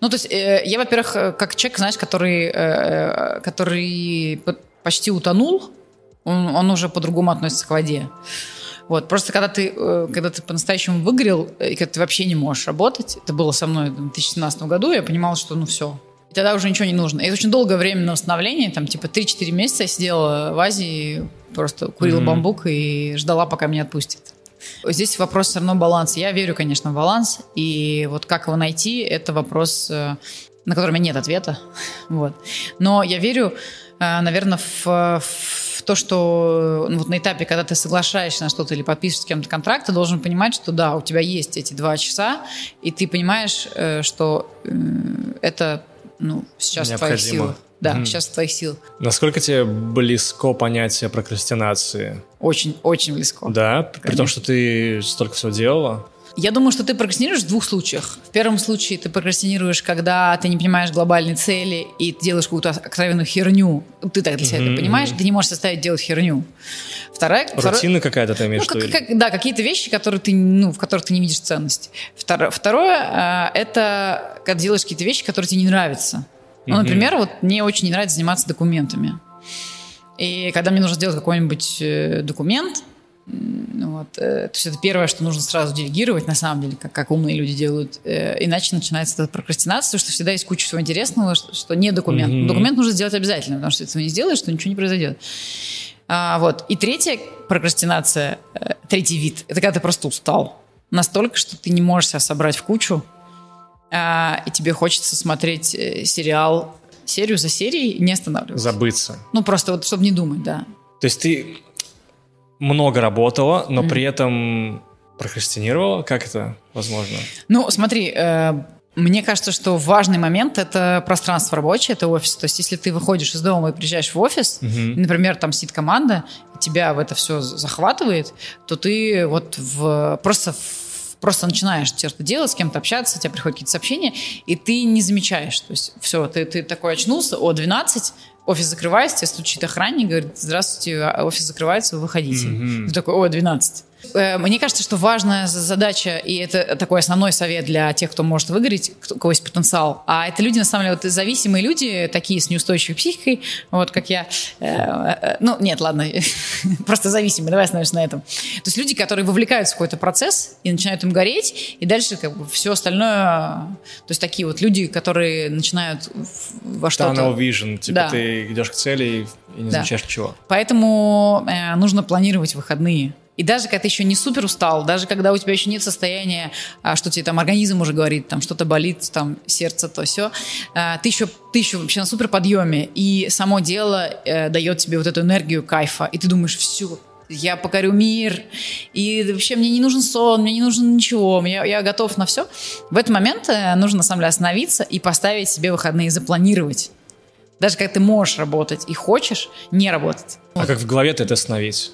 Ну, то есть э, я, во-первых, э, как человек, знаешь, который, э, э который почти утонул, он, он уже по-другому относится к воде. Вот. Просто когда ты, э, когда ты по-настоящему выгорел, и когда ты вообще не можешь работать, это было со мной в 2017 году, я понимала, что ну все, и тогда уже ничего не нужно. И это очень долгое время на восстановление, там типа 3-4 месяца я сидела в Азии, просто курила mm-hmm. бамбук и ждала, пока меня отпустят. Здесь вопрос все равно баланса. Я верю, конечно, в баланс, и вот как его найти, это вопрос, э, на который у меня нет ответа. [laughs] Вот. Но я верю, э, наверное, в, в то, что ну, вот на этапе, когда ты соглашаешься на что-то или подписываешь с кем-то контракт, ты должен понимать, что да, у тебя есть эти два часа, и ты понимаешь, э, что это ну, сейчас Необходимо. твоих сил. Да, mm. сейчас твоих сил. Насколько тебе близко понятие прокрастинации? Очень, очень близко. Да? Конечно. При том, что ты столько всего делала? Я думаю, что ты прокрастинируешь в двух случаях. В первом случае ты прокрастинируешь, когда ты не понимаешь глобальной цели и ты делаешь какую-то откровенную херню. Ты так для себя mm-hmm. это понимаешь, ты не можешь заставить делать херню. Вторая... Рутина второй, какая-то ты имеешь ну, как, как, Да, какие-то вещи, которые ты, ну, в которых ты не видишь ценности. Второе, второе э, это когда делаешь какие-то вещи, которые тебе не нравятся. Ну, mm-hmm. например, вот мне очень не нравится заниматься документами. И когда мне нужно сделать какой-нибудь э, документ, вот. Э, то есть это первое, что нужно сразу делегировать, на самом деле, как, как умные люди делают. Э, иначе начинается эта прокрастинация, что всегда есть куча всего интересного, что, что не документ. Mm-hmm. Документ нужно сделать обязательно, потому что если ты не сделаешь, то ничего не произойдет. А, вот. И третья прокрастинация, э, третий вид, это когда ты просто устал. Настолько, что ты не можешь себя собрать в кучу, а, и тебе хочется смотреть сериал серию за серией, не останавливаться. Забыться. Ну, просто вот, чтобы не думать, да. То есть ты много работала, но mm-hmm. при этом прокрастинировала? Как это возможно? Ну, смотри, э, мне кажется, что важный момент это пространство рабочее, это офис. То есть, если ты выходишь из дома и приезжаешь в офис, mm-hmm. например, там сидит команда, тебя в это все захватывает, то ты вот в, просто в просто начинаешь что-то делать, с кем-то общаться, тебе приходят какие-то сообщения, и ты не замечаешь. То есть все, ты, ты такой очнулся, о, 12, офис закрывается, тебе стучит охранник, говорит, здравствуйте, а, офис закрывается, выходите. Mm-hmm. Ты такой, о, 12. Э, мне кажется, что важная задача, и это такой основной совет для тех, кто может выгореть, у кого есть потенциал, а это люди, на самом деле, вот зависимые люди, такие с неустойчивой психикой, вот как я. Э, э, ну, нет, ладно, [laughs] просто зависимые, давай остановимся на этом. То есть люди, которые вовлекаются в какой-то процесс и начинают им гореть, и дальше как бы все остальное, то есть такие вот люди, которые начинают во что-то... Tunnel vision, типа да. ты идешь к цели и не замечаешь да. чего. Поэтому э, нужно планировать выходные. И даже когда ты еще не супер устал, даже когда у тебя еще нет состояния, а, что тебе там организм уже говорит, там что-то болит, там сердце, то все, а, ты еще, ты еще вообще на супер подъеме, и само дело э, дает тебе вот эту энергию кайфа, и ты думаешь, все, я покорю мир, и вообще мне не нужен сон, мне не нужен ничего, я, я готов на все. В этот момент э, нужно на самом деле остановиться и поставить себе выходные, запланировать. Даже когда ты можешь работать и хочешь не работать. А вот. как в голове ты это остановить?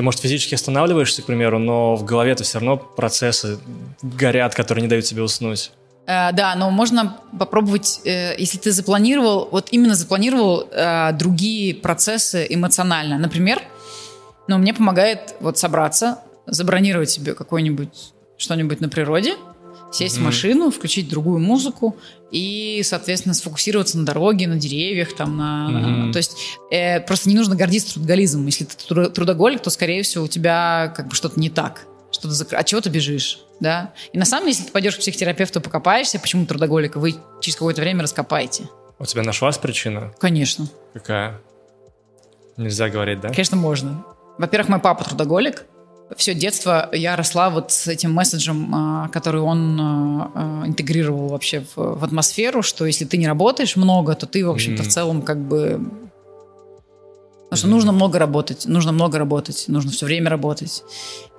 Ты, может, физически останавливаешься, к примеру, но в голове-то все равно процессы горят, которые не дают тебе уснуть. Э, да, но можно попробовать, э, если ты запланировал, вот именно запланировал э, другие процессы эмоционально. Например, ну, мне помогает вот собраться, забронировать себе какое-нибудь что-нибудь на природе – сесть mm-hmm. в машину, включить другую музыку и, соответственно, сфокусироваться на дороге, на деревьях, там, на, mm-hmm. то есть э, просто не нужно гордиться трудоголизмом. Если ты трудоголик, то, скорее всего, у тебя как бы что-то не так, что-то закр... от чего ты бежишь, да? И на самом деле, если ты пойдешь к психотерапевту, покопаешься, почему трудоголик, вы через какое-то время раскопаете. У тебя нашлась причина? Конечно. Какая? Нельзя говорить, да? Конечно, можно. Во-первых, мой папа трудоголик, все детство я росла вот с этим месседжем, а, который он а, а, интегрировал вообще в, в атмосферу, что если ты не работаешь много, то ты, в общем-то, mm-hmm. в целом как бы... Потому что mm-hmm. нужно много работать, нужно много работать, нужно все время работать.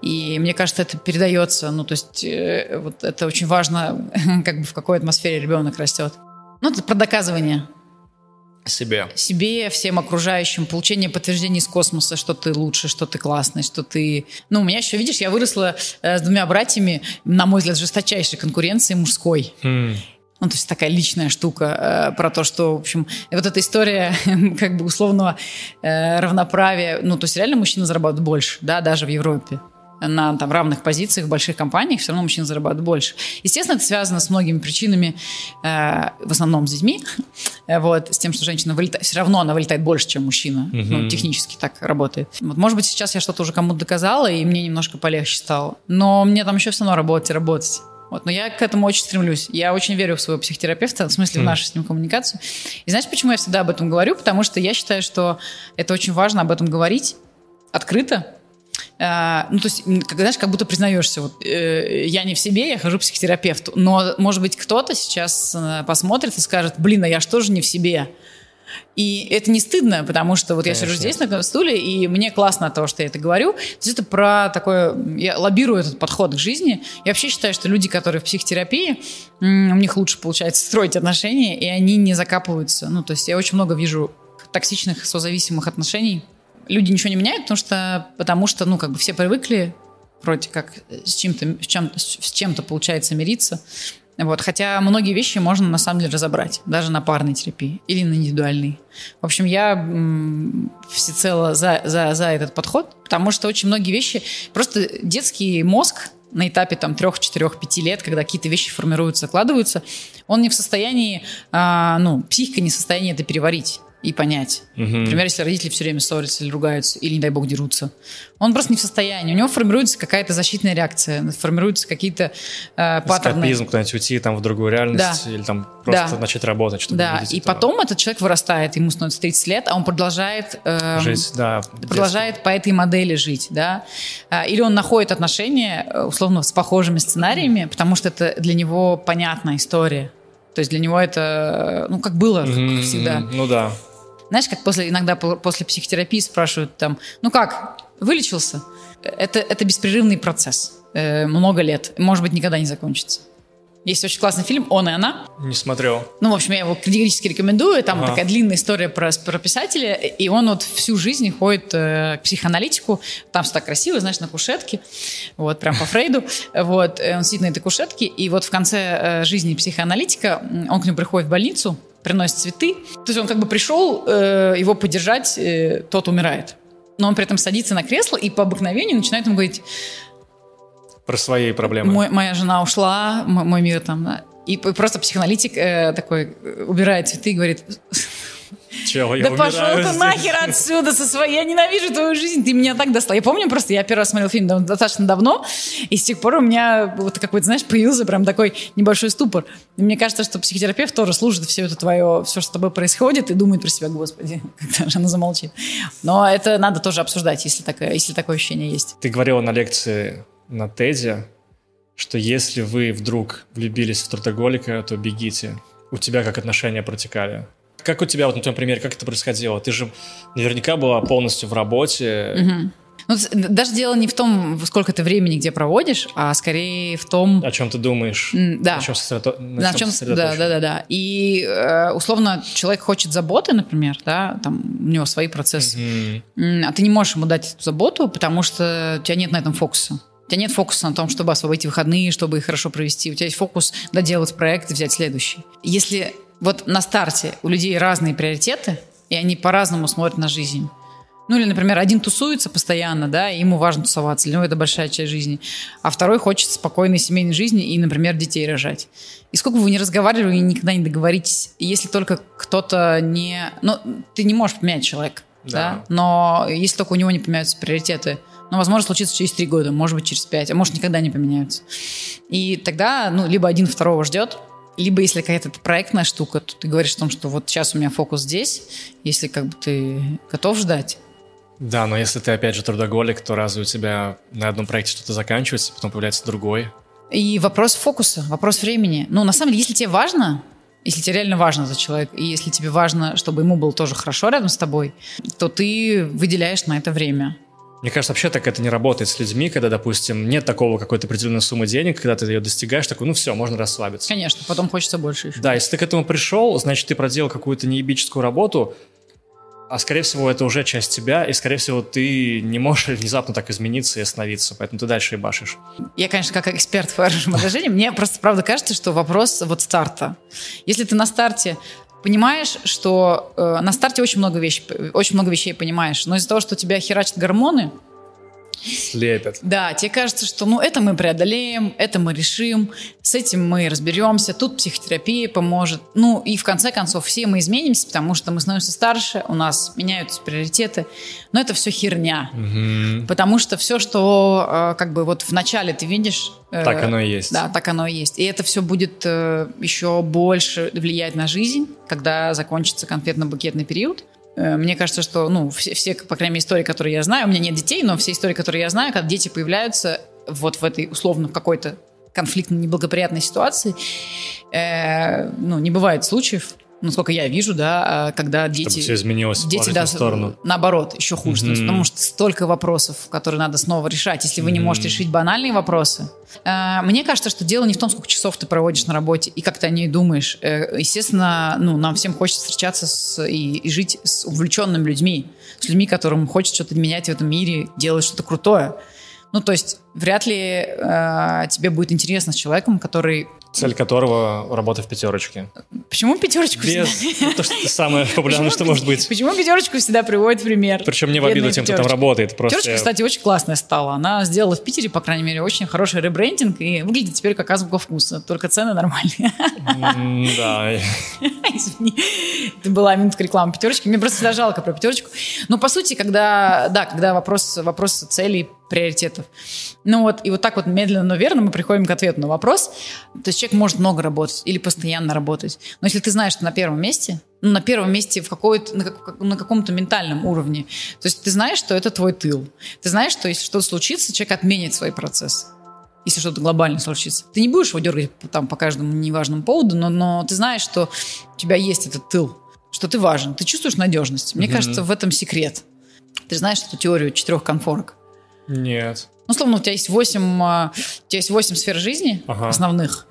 И мне кажется, это передается, ну, то есть э, вот это очень важно, [laughs] как бы в какой атмосфере ребенок растет. Ну, это про доказывание. Себе. Себе, всем окружающим. Получение подтверждений из космоса, что ты лучше, что ты классный, что ты... Ну, у меня еще, видишь, я выросла э, с двумя братьями, на мой взгляд, жесточайшей конкуренции мужской. Mm. Ну, то есть такая личная штука э, про то, что, в общем, вот эта история [laughs] как бы условного э, равноправия, ну, то есть реально мужчина зарабатывает больше, да, даже в Европе на там, равных позициях в больших компаниях, все равно мужчины зарабатывают больше. Естественно, это связано с многими причинами, э, в основном с детьми, э, вот, с тем, что женщина вылетает, все равно она вылетает больше, чем мужчина, угу. ну, технически так работает. Вот, может быть, сейчас я что-то уже кому-то доказала, и мне немножко полегче стало, но мне там еще все равно работать и работать. Вот, но я к этому очень стремлюсь. Я очень верю в своего психотерапевта, в смысле в нашу с ним коммуникацию. И знаешь, почему я всегда об этом говорю? Потому что я считаю, что это очень важно об этом говорить открыто, а, ну, то есть, когда, знаешь, как будто признаешься, вот, э, я не в себе, я хожу к психотерапевту. Но, может быть, кто-то сейчас э, посмотрит и скажет, блин, а я что же не в себе? И это не стыдно, потому что вот Конечно. я сижу здесь на стуле, и мне классно от того, что я это говорю. То есть это про такое... Я лоббирую этот подход к жизни. Я вообще считаю, что люди, которые в психотерапии, у них лучше получается строить отношения, и они не закапываются. Ну, то есть я очень много вижу токсичных созависимых отношений, люди ничего не меняют, потому что, потому что, ну, как бы все привыкли вроде как с чем-то, с чем, с чем-то получается мириться. Вот, хотя многие вещи можно на самом деле разобрать, даже на парной терапии или на индивидуальной. В общем, я м, всецело за, за, за этот подход, потому что очень многие вещи, просто детский мозг на этапе там трех, четырех, пяти лет, когда какие-то вещи формируются, складываются, он не в состоянии, а, ну, психика не в состоянии это переварить и понять. Угу. Например, если родители все время ссорятся или ругаются, или, не дай бог, дерутся. Он просто не в состоянии. У него формируется какая-то защитная реакция, формируются какие-то э, паттерны. Эскапизм, куда-нибудь уйти там, в другую реальность, да. или там просто да. начать работать, чтобы Да, и этого. потом этот человек вырастает, ему становится 30 лет, а он продолжает... Э, жить, да. Продолжает по этой модели жить, да. Э, или он находит отношения, э, условно, с похожими сценариями, потому что это для него понятная история. То есть для него это, ну, как было, mm-hmm, как всегда. Ну да. Знаешь, как после, иногда после психотерапии спрашивают там, ну как, вылечился? Это, это беспрерывный процесс. Э, много лет. Может быть, никогда не закончится. Есть очень классный фильм «Он и она». Не смотрел. Ну, в общем, я его категорически рекомендую. Там ага. такая длинная история про, про писателя, и он вот всю жизнь ходит э, к психоаналитику. Там все так красиво, знаешь, на кушетке. Вот, прям по Фрейду. [laughs] Вот, он сидит на этой кушетке, и вот в конце э, жизни психоаналитика он к нему приходит в больницу, приносит цветы. То есть он как бы пришел э, его поддержать, э, тот умирает. Но он при этом садится на кресло и по обыкновению начинает ему говорить... Про свои проблемы. Мой, моя жена ушла, мой, мой мир там... Да. И просто психоаналитик э, такой э, убирает цветы и говорит Чел, я да пошел ты нахер отсюда со своей, я ненавижу твою жизнь, ты меня так достал. Я помню просто, я первый раз смотрел фильм достаточно давно, и с тех пор у меня вот какой-то, знаешь, появился прям такой небольшой ступор. И мне кажется, что психотерапевт тоже служит все это твое, все, что с тобой происходит, и думает про себя, господи, [laughs] когда же она замолчит. Но это надо тоже обсуждать, если такое, если такое ощущение есть. Ты говорила на лекции на Теде, что если вы вдруг влюбились в трудоголика, то бегите. У тебя как отношения протекали? Как у тебя, вот на твоем примере, как это происходило? Ты же наверняка была полностью в работе. Угу. Ну, даже дело не в том, сколько ты времени где проводишь, а скорее в том... О чем ты думаешь. Да. О чем, сосредо... на чем, да, да, да, да. И э, условно человек хочет заботы, например, да, там у него свои процессы, mm а ты не можешь ему дать эту заботу, потому что у тебя нет на этом фокуса. У тебя нет фокуса на том, чтобы освободить выходные, чтобы их хорошо провести. У тебя есть фокус доделать проект и взять следующий. Если вот на старте у людей разные приоритеты, и они по-разному смотрят на жизнь. Ну или, например, один тусуется постоянно, да, и ему важно тусоваться, для него это большая часть жизни, а второй хочет спокойной семейной жизни и, например, детей рожать. И сколько бы вы ни разговаривали, никогда не договоритесь, если только кто-то не... Ну, ты не можешь поменять человека, да. да, но если только у него не поменяются приоритеты, ну, возможно, случится через три года, может быть, через пять, а может, никогда не поменяются. И тогда, ну, либо один второго ждет, либо если какая-то проектная штука, то ты говоришь о том, что вот сейчас у меня фокус здесь, если как бы ты готов ждать. Да, но если ты опять же трудоголик, то разве у тебя на одном проекте что-то заканчивается, потом появляется другой? И вопрос фокуса, вопрос времени. Ну, на самом деле, если тебе важно, если тебе реально важно за человека, и если тебе важно, чтобы ему было тоже хорошо рядом с тобой, то ты выделяешь на это время. Мне кажется, вообще так это не работает с людьми, когда, допустим, нет такого какой-то определенной суммы денег, когда ты ее достигаешь, такой, ну все, можно расслабиться. Конечно, потом хочется больше еще. Да, если ты к этому пришел, значит, ты проделал какую-то неебическую работу, а скорее всего это уже часть тебя, и скорее всего ты не можешь [laughs] внезапно так измениться и остановиться, поэтому ты дальше и башишь. Я, конечно, как эксперт в хорошем отношении, [laughs] мне просто правда кажется, что вопрос вот старта. Если ты на старте понимаешь, что э, на старте очень много, вещей, очень много вещей понимаешь, но из-за того, что тебя херачат гормоны, слепят. Да, тебе кажется, что ну это мы преодолеем, это мы решим, с этим мы разберемся, тут психотерапия поможет. Ну и в конце концов все мы изменимся, потому что мы становимся старше, у нас меняются приоритеты, но это все херня. Угу. Потому что все, что э, как бы вот в начале ты видишь... Э, так оно и есть. Да, так оно и есть. И это все будет э, еще больше влиять на жизнь, когда закончится конфетно-букетный период. Э, мне кажется, что, ну, все, все, по крайней мере, истории, которые я знаю, у меня нет детей, но все истории, которые я знаю, когда дети появляются вот в этой, условно, в какой-то конфликтной, неблагоприятной ситуации, э, ну, не бывает случаев, насколько я вижу, да, а, когда дети... Чтобы все изменилось дети, в да, сторону. Наоборот, еще хуже. Mm-hmm. потому что столько вопросов, которые надо снова решать, если вы mm-hmm. не можете решить банальные вопросы. А, мне кажется, что дело не в том, сколько часов ты проводишь на работе и как ты о ней думаешь. Э, естественно, ну, нам всем хочется встречаться с, и, и жить с увлеченными людьми, с людьми, которым хочется что-то менять в этом мире, делать что-то крутое. Ну, то есть вряд ли э, тебе будет интересно с человеком, который Цель которого работа в пятерочке. Почему пятерочку Без, всегда? То, что это самое [laughs] популярное, что может быть. Почему пятерочку всегда приводит в пример? Причем не в обиду тем, кто там работает. Просто Пятерочка, кстати, очень классная стала. Она сделала в Питере, по крайней мере, очень хороший ребрендинг и выглядит теперь как азбука вкуса. Только цены нормальные. Да. [laughs] Извини. Это была минутка рекламы пятерочки. Мне просто всегда жалко про пятерочку. Но по сути, когда, да, когда вопрос, вопрос целей приоритетов. Ну вот, и вот так вот медленно, но верно мы приходим к ответу на вопрос. То есть человек может много работать или постоянно работать. Но если ты знаешь, что на первом месте, ну, на первом месте в какой-то, на, как, на каком-то ментальном уровне, то есть ты знаешь, что это твой тыл. Ты знаешь, что если что-то случится, человек отменит свой процесс если что-то глобально случится. Ты не будешь его дергать там по каждому неважному поводу, но, но ты знаешь, что у тебя есть этот тыл, что ты важен, ты чувствуешь надежность. Мне mm-hmm. кажется, в этом секрет. Ты знаешь эту теорию четырех конфорок? Нет. Ну, словно у тебя есть 8, а, у тебя есть 8 сфер жизни ага. основных.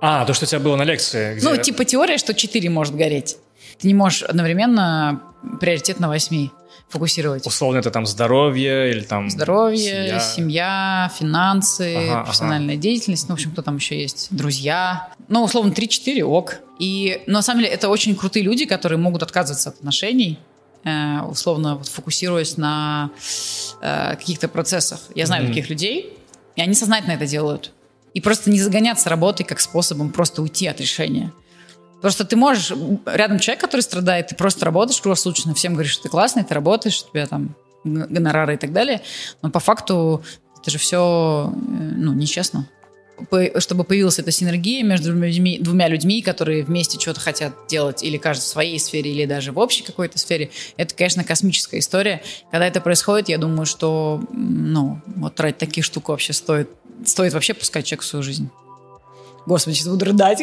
А, то, что у тебя было на лекции. Где... Ну, типа теория, что 4 может гореть. Ты не можешь одновременно приоритет на 8 фокусировать. Условно это там здоровье или там... Здоровье, семья, семья финансы, ага, профессиональная ага. деятельность. Ну, в общем, кто там еще есть? Друзья. Ну, условно, 3-4 ок. И, но на самом деле, это очень крутые люди, которые могут отказываться от отношений, условно вот, фокусируясь на э, каких-то процессах. Я знаю mm-hmm. таких людей, и они сознательно это делают. И просто не загоняться работой как способом просто уйти от решения. Просто ты можешь, рядом человек, который страдает, ты просто работаешь круглосуточно, всем говоришь, что ты классный, ты работаешь, у тебя там гонорары и так далее, но по факту это же все э, ну, нечестно чтобы появилась эта синергия между двумя людьми, двумя людьми, которые вместе что-то хотят делать, или каждый в своей сфере, или даже в общей какой-то сфере, это, конечно, космическая история. Когда это происходит, я думаю, что, ну, вот тратить такие штуки вообще стоит, стоит вообще пускать человека в свою жизнь. Господи, сейчас буду рыдать.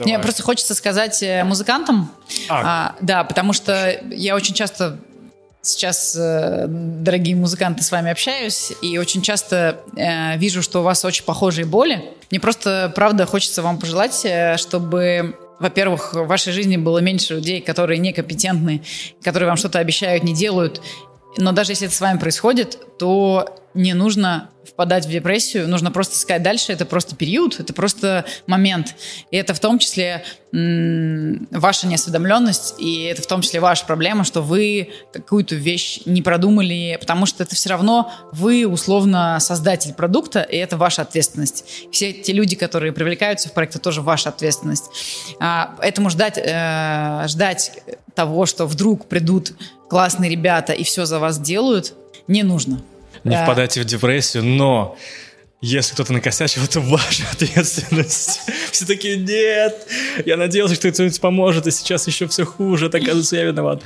Мне просто хочется сказать э, музыкантам, а. А, да, потому что я очень часто сейчас, э, дорогие музыканты, с вами общаюсь и очень часто э, вижу, что у вас очень похожие боли. Мне просто, правда, хочется вам пожелать, э, чтобы во-первых, в вашей жизни было меньше людей, которые некомпетентны, которые вам что-то обещают, не делают. Но даже если это с вами происходит, то не нужно впадать в депрессию, нужно просто искать дальше. Это просто период, это просто момент. И это в том числе ваша неосведомленность, и это в том числе ваша проблема, что вы какую-то вещь не продумали, потому что это все равно вы условно создатель продукта, и это ваша ответственность. Все те люди, которые привлекаются в проект, это тоже ваша ответственность. А, поэтому ждать, э, ждать того, что вдруг придут классные ребята и все за вас делают, не нужно не да. впадайте в депрессию, но если кто-то накосячил, это ваша [laughs] ответственность. Все такие, нет, я надеялся, что это поможет, и сейчас еще все хуже, так оказывается, я виноват.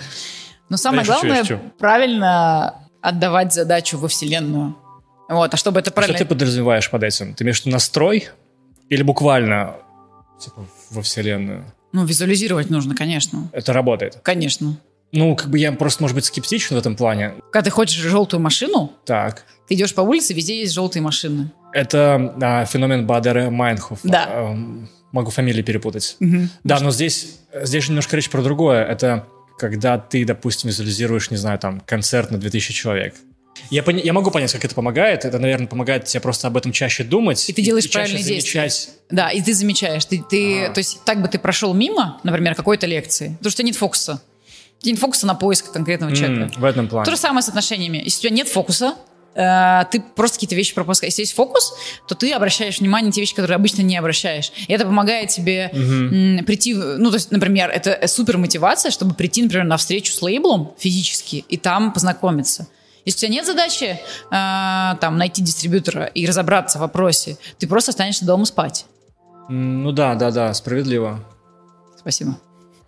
Но самое да главное, шучу. правильно отдавать задачу во Вселенную. Вот, а чтобы это правильно... А что ты подразумеваешь под этим? Ты имеешь в виду настрой или буквально типа, во Вселенную? Ну, визуализировать нужно, конечно. Это работает? Конечно. Ну, как бы я просто, может быть, скептичен в этом плане. Когда ты хочешь желтую машину, так. ты идешь по улице, везде есть желтые машины. Это а, феномен Бадера Майнхоф. Да. А, могу фамилии перепутать. Угу. Да, но здесь, здесь же немножко речь про другое. Это когда ты, допустим, визуализируешь, не знаю, там, концерт на 2000 человек. Я, пони- я могу понять, как это помогает. Это, наверное, помогает тебе просто об этом чаще думать. И ты делаешь и, правильные действия. Замечать... Да, и ты замечаешь. Ты, ты, ага. То есть так бы ты прошел мимо, например, какой-то лекции, потому что нет фокуса день фокуса на поиск конкретного человека. Mm, в этом плане. То же самое с отношениями. Если у тебя нет фокуса, э, ты просто какие-то вещи пропускаешь. Если есть фокус, то ты обращаешь внимание на те вещи, которые обычно не обращаешь. И это помогает тебе mm-hmm. прийти, ну, то есть, например, это супер мотивация, чтобы прийти, например, на встречу с лейблом физически и там познакомиться. Если у тебя нет задачи э, там найти дистрибьютора и разобраться в вопросе, ты просто останешься дома спать. Ну да, да, да, справедливо. Спасибо.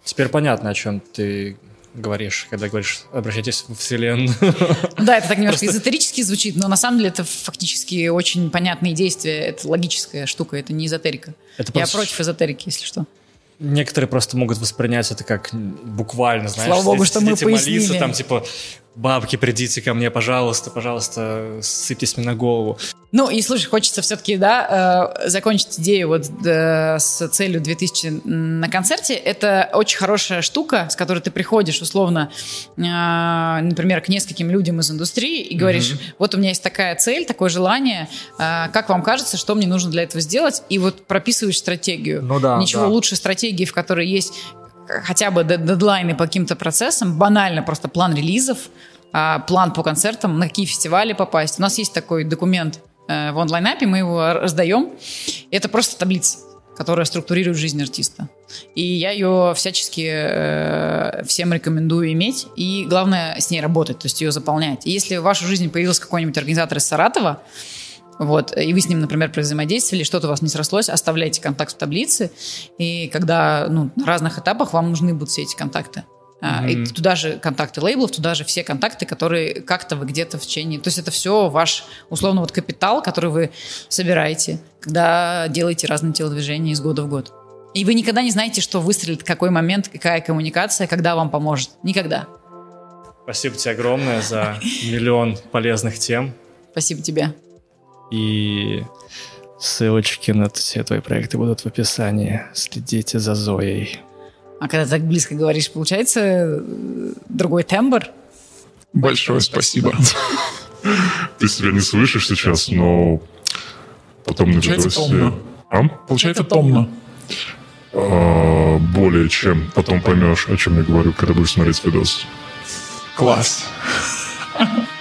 Теперь понятно, о чем ты говоришь, когда говоришь «обращайтесь в Вселенную». [laughs] Да, это так немножко эзотерически звучит, но на самом деле это фактически очень понятные действия, это логическая штука, это не эзотерика. Это Я против эзотерики, если что. Некоторые просто могут воспринять это как буквально, знаешь, Слава богу, что мы пояснили. молиться, там, типа, бабки, придите ко мне, пожалуйста, пожалуйста, сыпьтесь мне на голову. Ну и слушай, хочется все-таки, да, э, закончить идею вот э, с целью 2000 на концерте. Это очень хорошая штука, с которой ты приходишь условно, э, например, к нескольким людям из индустрии и говоришь, mm-hmm. вот у меня есть такая цель, такое желание, э, как вам кажется, что мне нужно для этого сделать? И вот прописываешь стратегию. Ну да. Ничего да. лучше стратегии, в которой есть хотя бы дедлайны по каким-то процессам, банально просто план релизов, а, план по концертам, на какие фестивали попасть. У нас есть такой документ э, в онлайн-апе, мы его раздаем. Это просто таблица которая структурирует жизнь артиста. И я ее всячески э, всем рекомендую иметь. И главное с ней работать, то есть ее заполнять. И если в вашу жизнь появился какой-нибудь организатор из Саратова, вот, и вы с ним, например, взаимодействовали, что-то у вас не срослось, оставляйте контакт в таблице, и когда ну, на разных этапах вам нужны будут все эти контакты. Mm-hmm. И туда же контакты лейблов, туда же все контакты, которые как-то вы где-то в течение... То есть это все ваш, условно, вот капитал, который вы собираете, когда делаете разные телодвижения из года в год. И вы никогда не знаете, что выстрелит, какой момент, какая коммуникация, когда вам поможет. Никогда. Спасибо тебе огромное за миллион полезных тем. Спасибо тебе. И ссылочки на все твои проекты будут в описании. Следите за Зоей. А когда так близко говоришь, получается э, другой тембр? Большое спасибо. [laughs] Ты себя не слышишь сейчас, но потом на видосе... А? Получается томно. А, более чем. Потом поймешь, о чем я говорю, когда будешь смотреть видос. Класс. [laughs]